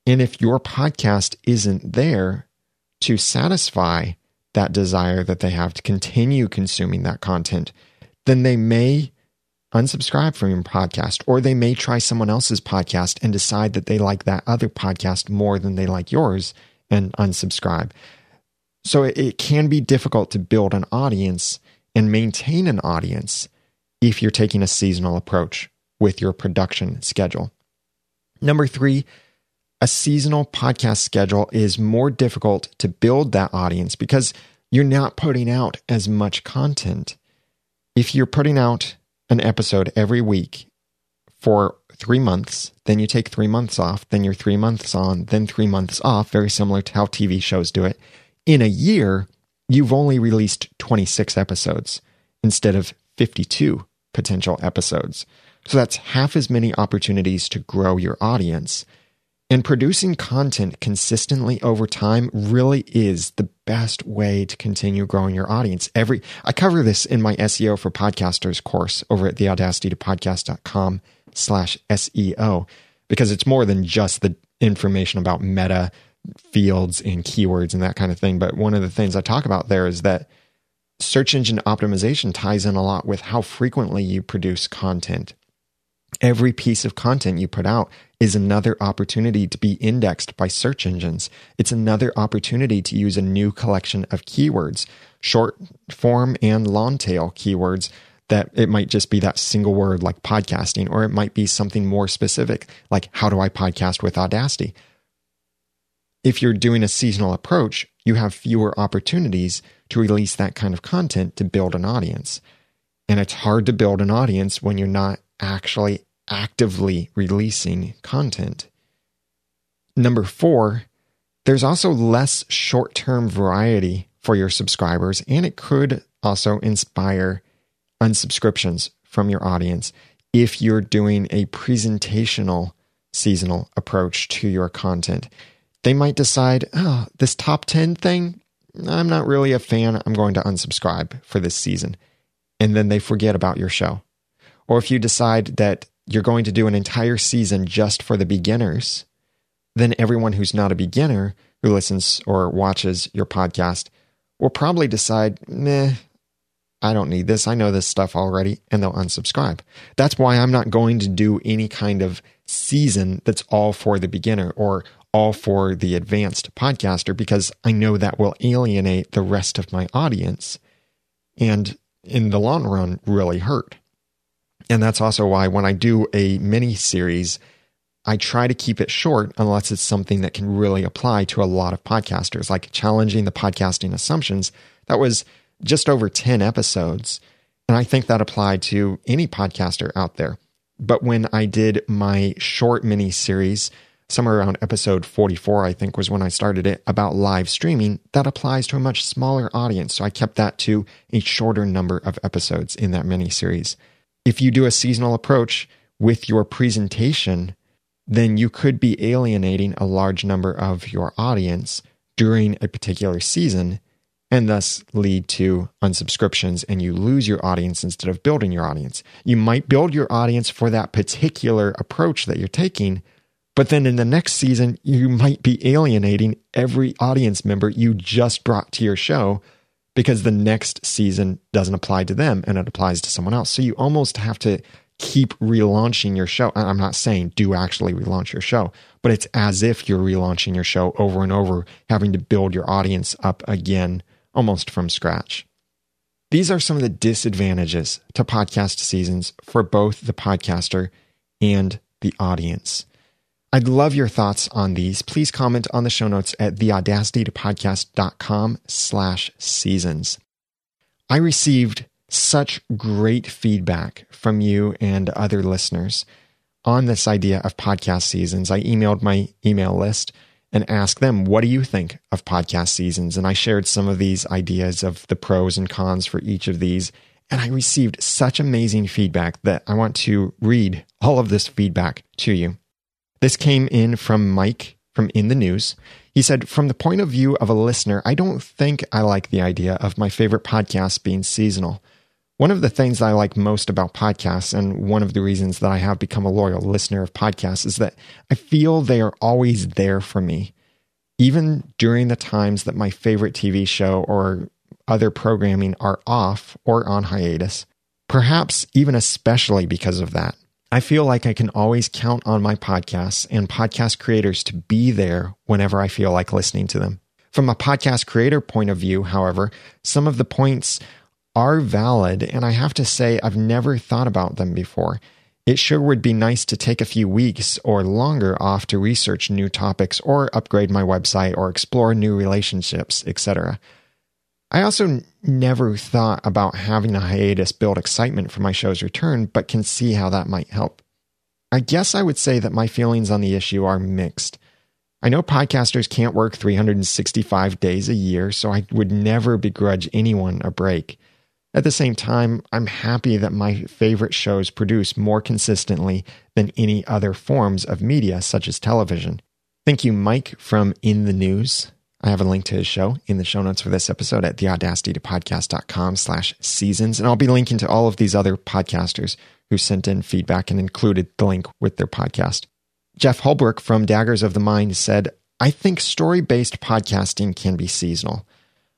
And if your podcast isn't there to satisfy that desire that they have to continue consuming that content, then they may unsubscribe from your podcast or they may try someone else's podcast and decide that they like that other podcast more than they like yours and unsubscribe. So it, can be difficult to build an audience and maintain an audience if you're taking a seasonal approach with your production schedule. Number three, a seasonal podcast schedule is more difficult to build that audience because you're not putting out as much content. If you're putting out an episode every week for three months, then you take three months off, then you're three months on, then three months off, very similar to how TV shows do it. In a year, you've only released 26 episodes instead of 52 potential episodes. So that's half as many opportunities to grow your audience. And producing content consistently over time really is the best way to continue growing your audience. Every I cover this in my SEO for podcasters course over at the audacity to slash SEO because it's more than just the information about meta fields and keywords and that kind of thing. But one of the things I talk about there is that search engine optimization ties in a lot with how frequently you produce content. Every piece of content you put out is another opportunity to be indexed by search engines. It's another opportunity to use a new collection of keywords, short form and long tail keywords that it might just be that single word like podcasting, or it might be something more specific like how do I podcast with Audacity? If you're doing a seasonal approach, you have fewer opportunities to release that kind of content to build an audience. And it's hard to build an audience when you're not actually actively releasing content. Number four, there's also less short term variety for your subscribers, and it could also inspire unsubscriptions from your audience if you're doing a presentational seasonal approach to your content. They might decide, oh, this top 10 thing, I'm not really a fan. I'm going to unsubscribe for this season. And then they forget about your show. Or if you decide that you're going to do an entire season just for the beginners, then everyone who's not a beginner who listens or watches your podcast will probably decide, meh, I don't need this. I know this stuff already, and they'll unsubscribe. That's why I'm not going to do any kind of season that's all for the beginner or all for the advanced podcaster because I know that will alienate the rest of my audience and in the long run really hurt. And that's also why when I do a mini series, I try to keep it short unless it's something that can really apply to a lot of podcasters, like challenging the podcasting assumptions. That was just over 10 episodes. And I think that applied to any podcaster out there. But when I did my short mini series, somewhere around episode 44, I think was when I started it, about live streaming, that applies to a much smaller audience. So I kept that to a shorter number of episodes in that mini series if you do a seasonal approach with your presentation, then you could be alienating a large number of your audience during a particular season and thus lead to unsubscriptions and you lose your audience instead of building your audience. You might build your audience for that particular approach that you're taking, but then in the next season, you might be alienating every audience member you just brought to your show because the next season doesn't apply to them and it applies to someone else. So you almost have to keep relaunching your show. I'm not saying do actually relaunch your show, but it's as if you're relaunching your show over and over, having to build your audience up again almost from scratch. These are some of the disadvantages to podcast seasons for both the podcaster and the audience. I'd love your thoughts on these. Please comment on the show notes at theaudacitytopodcast.com slash seasons. I received such great feedback from you and other listeners on this idea of podcast seasons. I emailed my email list and asked them, What do you think of podcast seasons? And I shared some of these ideas of the pros and cons for each of these. And I received such amazing feedback that I want to read all of this feedback to you. This came in from Mike from In the News. He said, From the point of view of a listener, I don't think I like the idea of my favorite podcast being seasonal. One of the things that I like most about podcasts, and one of the reasons that I have become a loyal listener of podcasts, is that I feel they are always there for me. Even during the times that my favorite TV show or other programming are off or on hiatus, perhaps even especially because of that. I feel like I can always count on my podcasts and podcast creators to be there whenever I feel like listening to them. From a podcast creator point of view, however, some of the points are valid, and I have to say, I've never thought about them before. It sure would be nice to take a few weeks or longer off to research new topics or upgrade my website or explore new relationships, etc. I also never thought about having a hiatus build excitement for my show's return, but can see how that might help. I guess I would say that my feelings on the issue are mixed. I know podcasters can't work 365 days a year, so I would never begrudge anyone a break. At the same time, I'm happy that my favorite shows produce more consistently than any other forms of media, such as television. Thank you, Mike from In the News. I have a link to his show in the show notes for this episode at theaudacitytopodcast.com slash seasons. And I'll be linking to all of these other podcasters who sent in feedback and included the link with their podcast. Jeff Holbrook from Daggers of the Mind said, I think story based podcasting can be seasonal.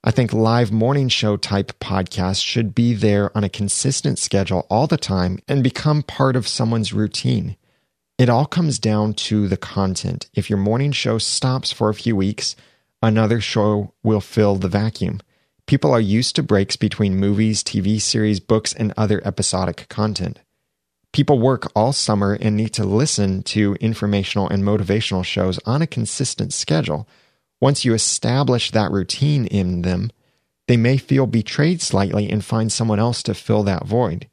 I think live morning show type podcasts should be there on a consistent schedule all the time and become part of someone's routine. It all comes down to the content. If your morning show stops for a few weeks, another show will fill the vacuum. People are used to breaks between movies, TV series, books, and other episodic content. People work all summer and need to listen to informational and motivational shows on a consistent schedule. Once you establish that routine in them, they may feel betrayed slightly and find someone else to fill that void.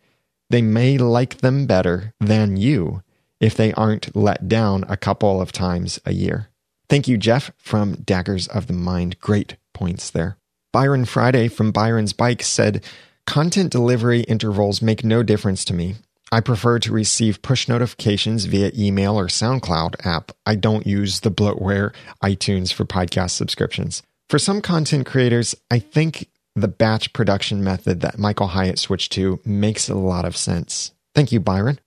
They may like them better than you if they aren't let down a couple of times a year. Thank you, Jeff, from Daggers of the Mind. Great points there. Byron Friday from Byron's Bike said, Content delivery intervals make no difference to me. I prefer to receive push notifications via email or SoundCloud app. I don't use the bloatware iTunes for podcast subscriptions. For some content creators, I think the batch production method that Michael Hyatt switched to makes a lot of sense. Thank you, Byron.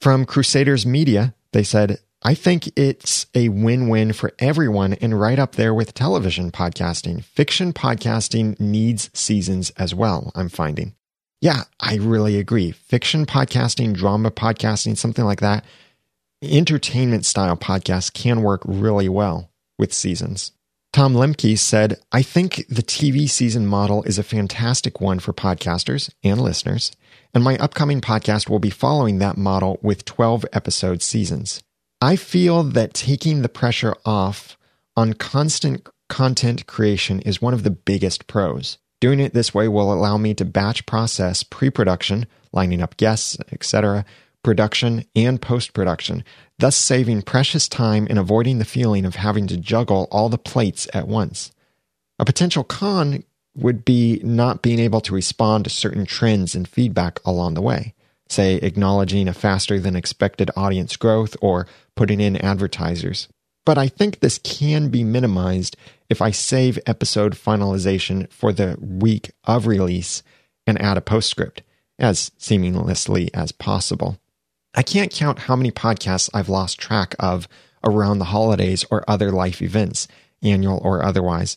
From Crusaders Media, they said, I think it's a win win for everyone and right up there with television podcasting. Fiction podcasting needs seasons as well, I'm finding. Yeah, I really agree. Fiction podcasting, drama podcasting, something like that, entertainment style podcasts can work really well with seasons. Tom Lemke said, I think the TV season model is a fantastic one for podcasters and listeners, and my upcoming podcast will be following that model with 12 episode seasons. I feel that taking the pressure off on constant content creation is one of the biggest pros. Doing it this way will allow me to batch process pre production, lining up guests, etc., production, and post production, thus saving precious time and avoiding the feeling of having to juggle all the plates at once. A potential con would be not being able to respond to certain trends and feedback along the way say acknowledging a faster than expected audience growth or putting in advertisers. But I think this can be minimized if I save episode finalization for the week of release and add a postscript as seamlessly as possible. I can't count how many podcasts I've lost track of around the holidays or other life events, annual or otherwise.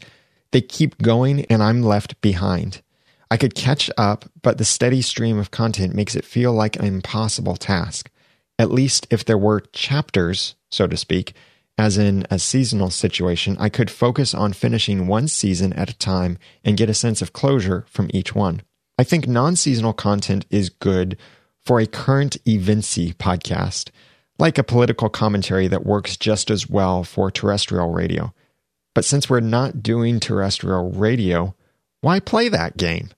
They keep going and I'm left behind. I could catch up, but the steady stream of content makes it feel like an impossible task. At least if there were chapters, so to speak, as in a seasonal situation, I could focus on finishing one season at a time and get a sense of closure from each one. I think non seasonal content is good for a current eventsy podcast, like a political commentary that works just as well for terrestrial radio. But since we're not doing terrestrial radio, why play that game?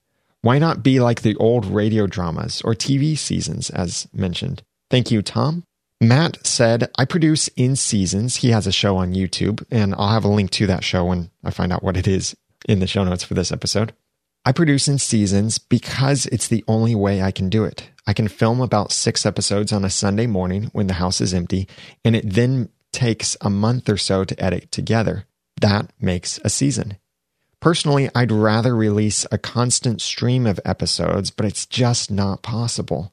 Why not be like the old radio dramas or TV seasons, as mentioned? Thank you, Tom. Matt said, I produce in seasons. He has a show on YouTube, and I'll have a link to that show when I find out what it is in the show notes for this episode. I produce in seasons because it's the only way I can do it. I can film about six episodes on a Sunday morning when the house is empty, and it then takes a month or so to edit together. That makes a season. Personally, I'd rather release a constant stream of episodes, but it's just not possible.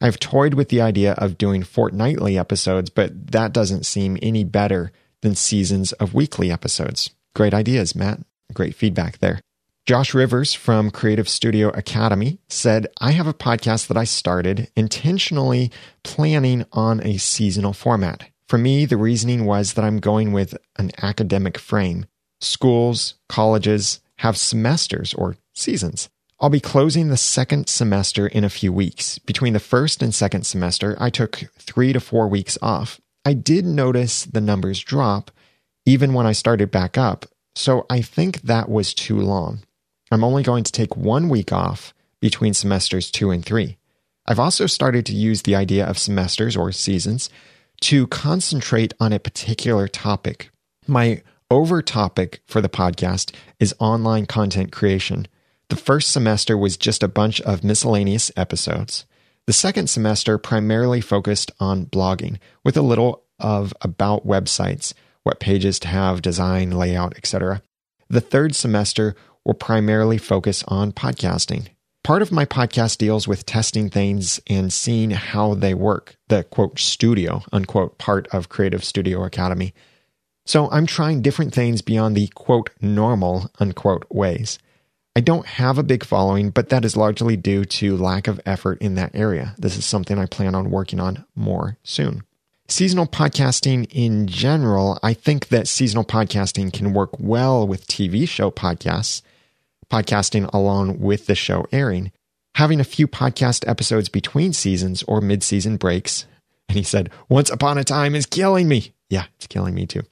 I've toyed with the idea of doing fortnightly episodes, but that doesn't seem any better than seasons of weekly episodes. Great ideas, Matt. Great feedback there. Josh Rivers from Creative Studio Academy said, I have a podcast that I started intentionally planning on a seasonal format. For me, the reasoning was that I'm going with an academic frame. Schools, colleges have semesters or seasons. I'll be closing the second semester in a few weeks. Between the first and second semester, I took three to four weeks off. I did notice the numbers drop even when I started back up, so I think that was too long. I'm only going to take one week off between semesters two and three. I've also started to use the idea of semesters or seasons to concentrate on a particular topic. My over topic for the podcast is online content creation. The first semester was just a bunch of miscellaneous episodes. The second semester primarily focused on blogging with a little of about websites, what pages to have, design, layout, etc. The third semester will primarily focus on podcasting. Part of my podcast deals with testing things and seeing how they work, the quote studio, unquote part of Creative Studio Academy. So I'm trying different things beyond the quote normal, unquote ways. I don't have a big following, but that is largely due to lack of effort in that area. This is something I plan on working on more soon. Seasonal podcasting in general, I think that seasonal podcasting can work well with TV show podcasts podcasting along with the show airing, having a few podcast episodes between seasons or mid season breaks. And he said, Once Upon a Time is killing me. Yeah, it's killing me too.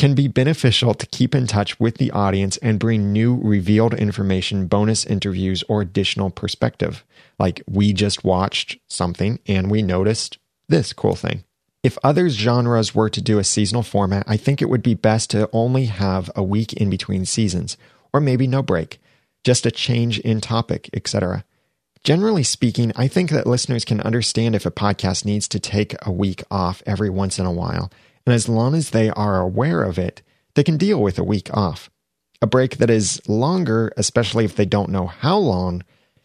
Can be beneficial to keep in touch with the audience and bring new revealed information, bonus interviews, or additional perspective. Like we just watched something and we noticed this cool thing. If other genres were to do a seasonal format, I think it would be best to only have a week in between seasons or maybe no break, just a change in topic, etc. Generally speaking, I think that listeners can understand if a podcast needs to take a week off every once in a while, and as long as they are aware of it, they can deal with a week off. A break that is longer, especially if they don't know how long,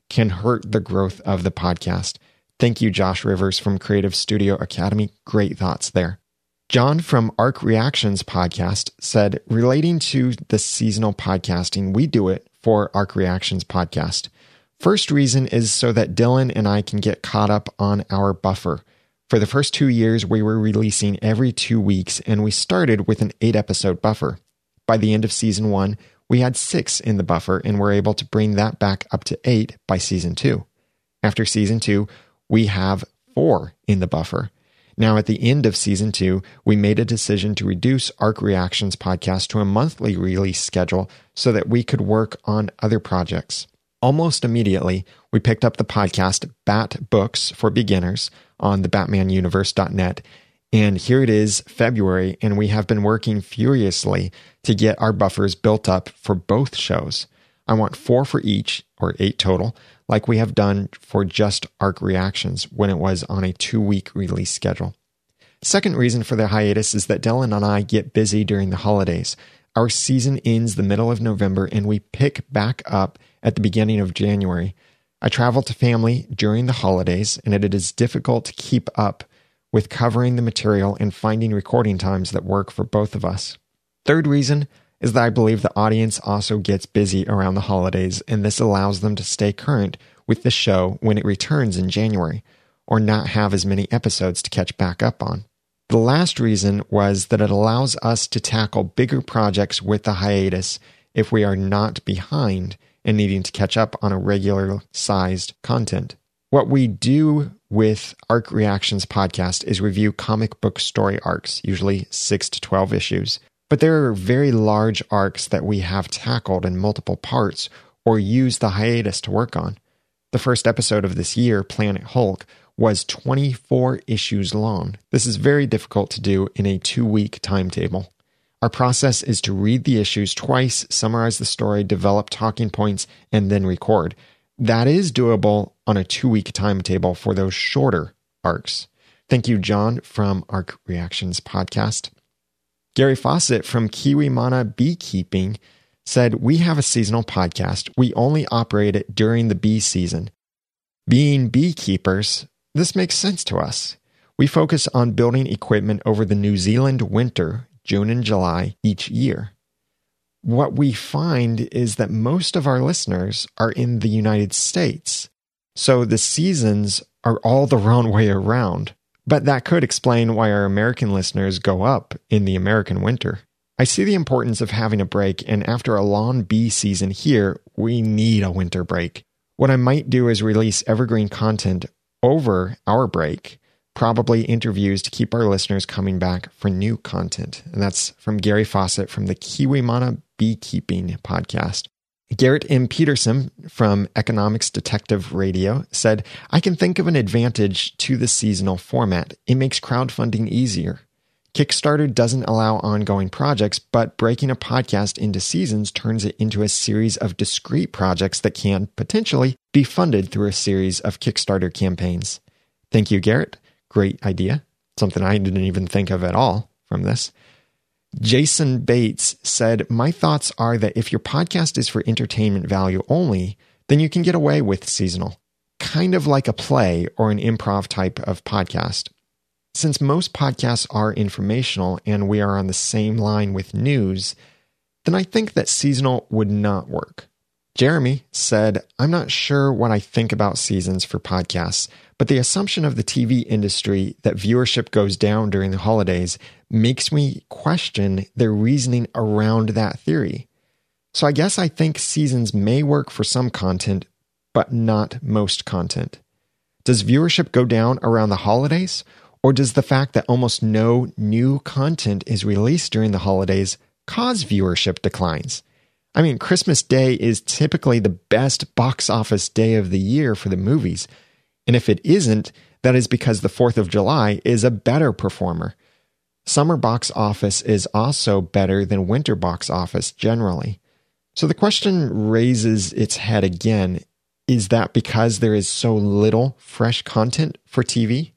can hurt the growth of the podcast. Thank you, Josh Rivers from Creative Studio Academy. Great thoughts there. John from Arc Reactions podcast said, relating to the seasonal podcasting, we do it for Arc Reactions podcast. First reason is so that Dylan and I can get caught up on our buffer. For the first two years, we were releasing every two weeks, and we started with an eight episode buffer. By the end of season one, we had six in the buffer and were able to bring that back up to eight by season two. After season two, we have four in the buffer. Now, at the end of season two, we made a decision to reduce Arc Reactions podcast to a monthly release schedule so that we could work on other projects. Almost immediately, we picked up the podcast Bat Books for Beginners on the BatmanUniverse.net. And here it is, February, and we have been working furiously to get our buffers built up for both shows. I want four for each, or eight total, like we have done for just Arc Reactions when it was on a two week release schedule. Second reason for the hiatus is that Dylan and I get busy during the holidays. Our season ends the middle of November and we pick back up at the beginning of January. I travel to family during the holidays, and it is difficult to keep up with covering the material and finding recording times that work for both of us. Third reason is that I believe the audience also gets busy around the holidays, and this allows them to stay current with the show when it returns in January, or not have as many episodes to catch back up on. The last reason was that it allows us to tackle bigger projects with the hiatus if we are not behind and needing to catch up on a regular sized content. What we do with Arc Reactions podcast is review comic book story arcs, usually 6 to 12 issues. But there are very large arcs that we have tackled in multiple parts or used the hiatus to work on. The first episode of this year, Planet Hulk, was 24 issues long. This is very difficult to do in a two week timetable. Our process is to read the issues twice, summarize the story, develop talking points, and then record. That is doable on a two week timetable for those shorter arcs. Thank you, John from Arc Reactions Podcast. Gary Fawcett from Kiwimana Beekeeping said, We have a seasonal podcast. We only operate it during the bee season. Being beekeepers, this makes sense to us. We focus on building equipment over the New Zealand winter, June and July, each year. What we find is that most of our listeners are in the United States. So the seasons are all the wrong way around. But that could explain why our American listeners go up in the American winter. I see the importance of having a break, and after a long bee season here, we need a winter break. What I might do is release evergreen content over our break, probably interviews to keep our listeners coming back for new content. And that's from Gary Fawcett from the Kiwimana Beekeeping podcast. Garrett M. Petersen from Economics Detective Radio said, I can think of an advantage to the seasonal format. It makes crowdfunding easier. Kickstarter doesn't allow ongoing projects, but breaking a podcast into seasons turns it into a series of discrete projects that can potentially be funded through a series of Kickstarter campaigns. Thank you, Garrett. Great idea. Something I didn't even think of at all from this. Jason Bates said, My thoughts are that if your podcast is for entertainment value only, then you can get away with seasonal, kind of like a play or an improv type of podcast. Since most podcasts are informational and we are on the same line with news, then I think that seasonal would not work. Jeremy said, I'm not sure what I think about seasons for podcasts, but the assumption of the TV industry that viewership goes down during the holidays makes me question their reasoning around that theory. So I guess I think seasons may work for some content, but not most content. Does viewership go down around the holidays? Or does the fact that almost no new content is released during the holidays cause viewership declines? I mean, Christmas Day is typically the best box office day of the year for the movies. And if it isn't, that is because the 4th of July is a better performer. Summer box office is also better than winter box office generally. So the question raises its head again is that because there is so little fresh content for TV?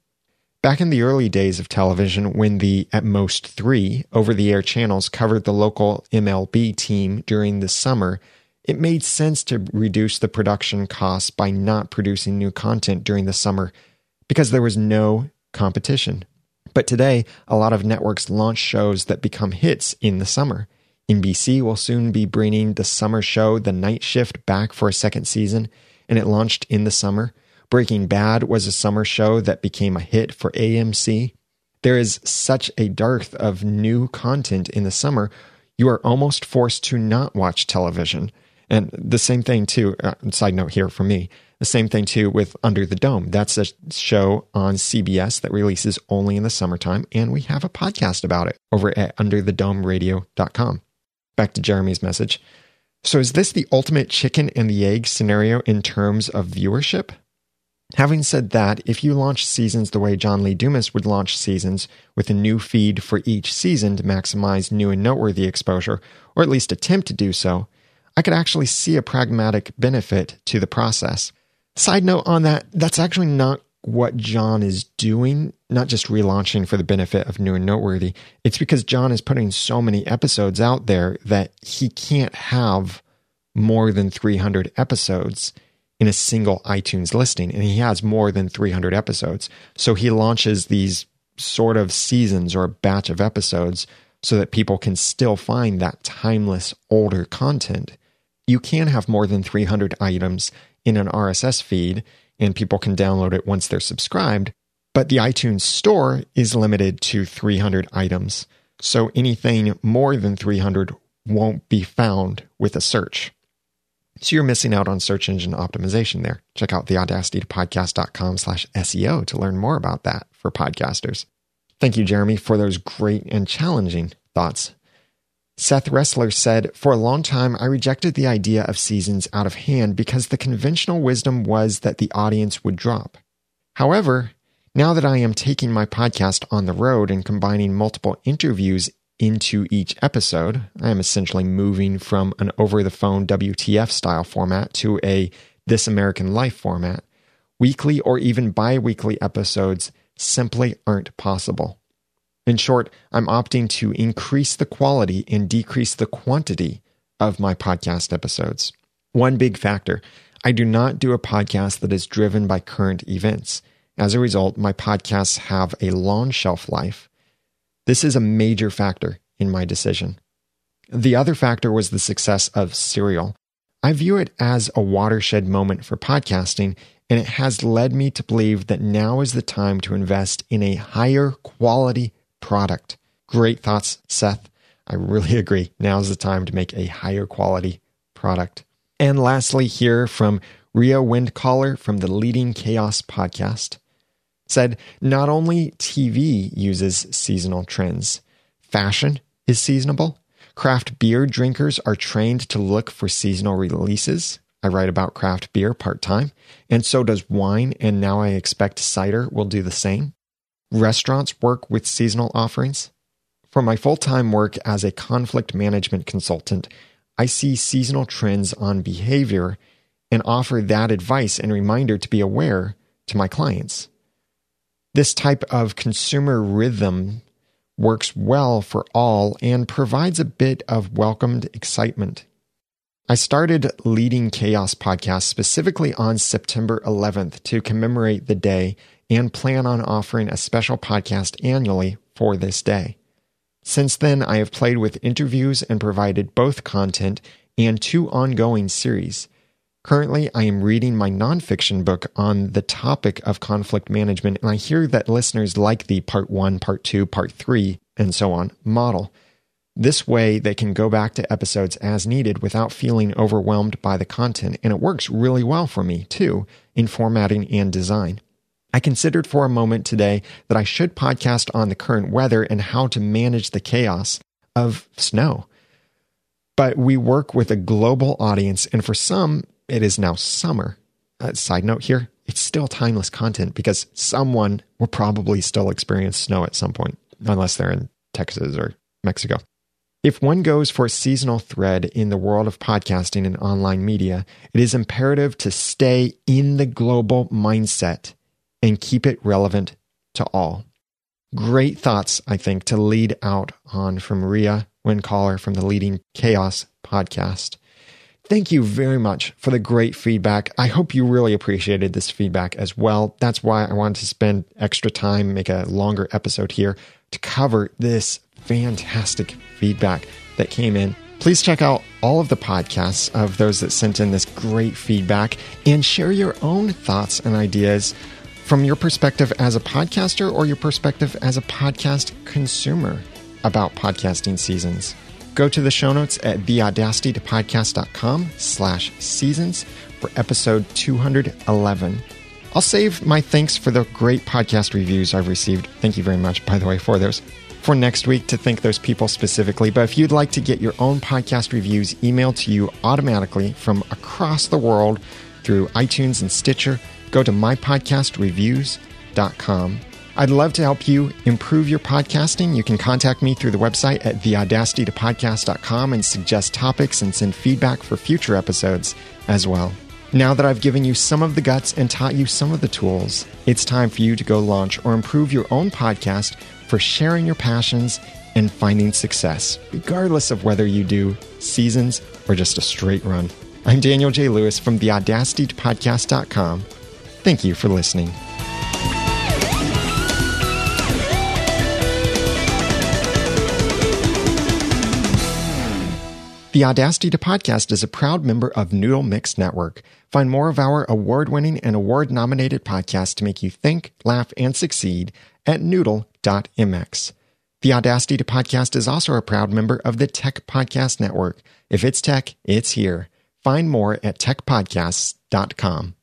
Back in the early days of television, when the at most three over the air channels covered the local MLB team during the summer, it made sense to reduce the production costs by not producing new content during the summer because there was no competition. But today, a lot of networks launch shows that become hits in the summer. NBC will soon be bringing the summer show The Night Shift back for a second season, and it launched in the summer. Breaking Bad was a summer show that became a hit for AMC. There is such a dearth of new content in the summer, you are almost forced to not watch television. And the same thing, too, uh, side note here for me, the same thing, too, with Under the Dome. That's a show on CBS that releases only in the summertime, and we have a podcast about it over at underthedomeradio.com. Back to Jeremy's message. So, is this the ultimate chicken and the egg scenario in terms of viewership? Having said that, if you launch seasons the way John Lee Dumas would launch seasons with a new feed for each season to maximize new and noteworthy exposure, or at least attempt to do so, I could actually see a pragmatic benefit to the process. Side note on that, that's actually not what John is doing not just relaunching for the benefit of new and noteworthy. It's because John is putting so many episodes out there that he can't have more than 300 episodes in a single iTunes listing. And he has more than 300 episodes. So he launches these sort of seasons or a batch of episodes so that people can still find that timeless older content. You can have more than 300 items in an RSS feed and people can download it once they're subscribed. But the iTunes store is limited to 300 items. So anything more than 300 won't be found with a search. So you're missing out on search engine optimization there. Check out theaudacitytopodcast.com slash SEO to learn more about that for podcasters. Thank you, Jeremy, for those great and challenging thoughts. Seth Resler said, For a long time, I rejected the idea of seasons out of hand because the conventional wisdom was that the audience would drop. However, now that I am taking my podcast on the road and combining multiple interviews into each episode, I am essentially moving from an over the phone WTF style format to a This American Life format. Weekly or even bi weekly episodes simply aren't possible. In short, I'm opting to increase the quality and decrease the quantity of my podcast episodes. One big factor I do not do a podcast that is driven by current events. As a result, my podcasts have a long shelf life. This is a major factor in my decision. The other factor was the success of Serial. I view it as a watershed moment for podcasting and it has led me to believe that now is the time to invest in a higher quality product. Great thoughts, Seth. I really agree. Now's the time to make a higher quality product. And lastly, here from Ria Windcaller from the Leading Chaos podcast said not only TV uses seasonal trends, fashion is seasonable. Craft beer drinkers are trained to look for seasonal releases. I write about craft beer part time, and so does wine, and now I expect cider will do the same. Restaurants work with seasonal offerings. For my full time work as a conflict management consultant, I see seasonal trends on behavior and offer that advice and reminder to be aware to my clients. This type of consumer rhythm works well for all and provides a bit of welcomed excitement. I started Leading Chaos podcast specifically on September 11th to commemorate the day and plan on offering a special podcast annually for this day. Since then, I have played with interviews and provided both content and two ongoing series. Currently, I am reading my nonfiction book on the topic of conflict management, and I hear that listeners like the part one, part two, part three, and so on model. This way, they can go back to episodes as needed without feeling overwhelmed by the content, and it works really well for me, too, in formatting and design. I considered for a moment today that I should podcast on the current weather and how to manage the chaos of snow. But we work with a global audience, and for some, it is now summer. Uh, side note here, it's still timeless content because someone will probably still experience snow at some point, unless they're in Texas or Mexico. If one goes for a seasonal thread in the world of podcasting and online media, it is imperative to stay in the global mindset and keep it relevant to all. Great thoughts, I think, to lead out on from Ria Windcaller from the Leading Chaos podcast. Thank you very much for the great feedback. I hope you really appreciated this feedback as well. That's why I wanted to spend extra time, make a longer episode here to cover this fantastic feedback that came in. Please check out all of the podcasts of those that sent in this great feedback and share your own thoughts and ideas from your perspective as a podcaster or your perspective as a podcast consumer about podcasting seasons. Go to the show notes at theaudacitytopodcast.com slash seasons for episode 211. I'll save my thanks for the great podcast reviews I've received. Thank you very much, by the way, for those for next week to thank those people specifically. But if you'd like to get your own podcast reviews emailed to you automatically from across the world through iTunes and Stitcher, go to mypodcastreviews.com. I'd love to help you improve your podcasting. You can contact me through the website at theaudacitytopodcast.com and suggest topics and send feedback for future episodes as well. Now that I've given you some of the guts and taught you some of the tools, it's time for you to go launch or improve your own podcast for sharing your passions and finding success, regardless of whether you do seasons or just a straight run. I'm Daniel J. Lewis from theaudacitypodcast.com. Thank you for listening. The Audacity to Podcast is a proud member of Noodle Mix Network. Find more of our award winning and award nominated podcasts to make you think, laugh, and succeed at noodle.mx. The Audacity to Podcast is also a proud member of the Tech Podcast Network. If it's tech, it's here. Find more at techpodcasts.com.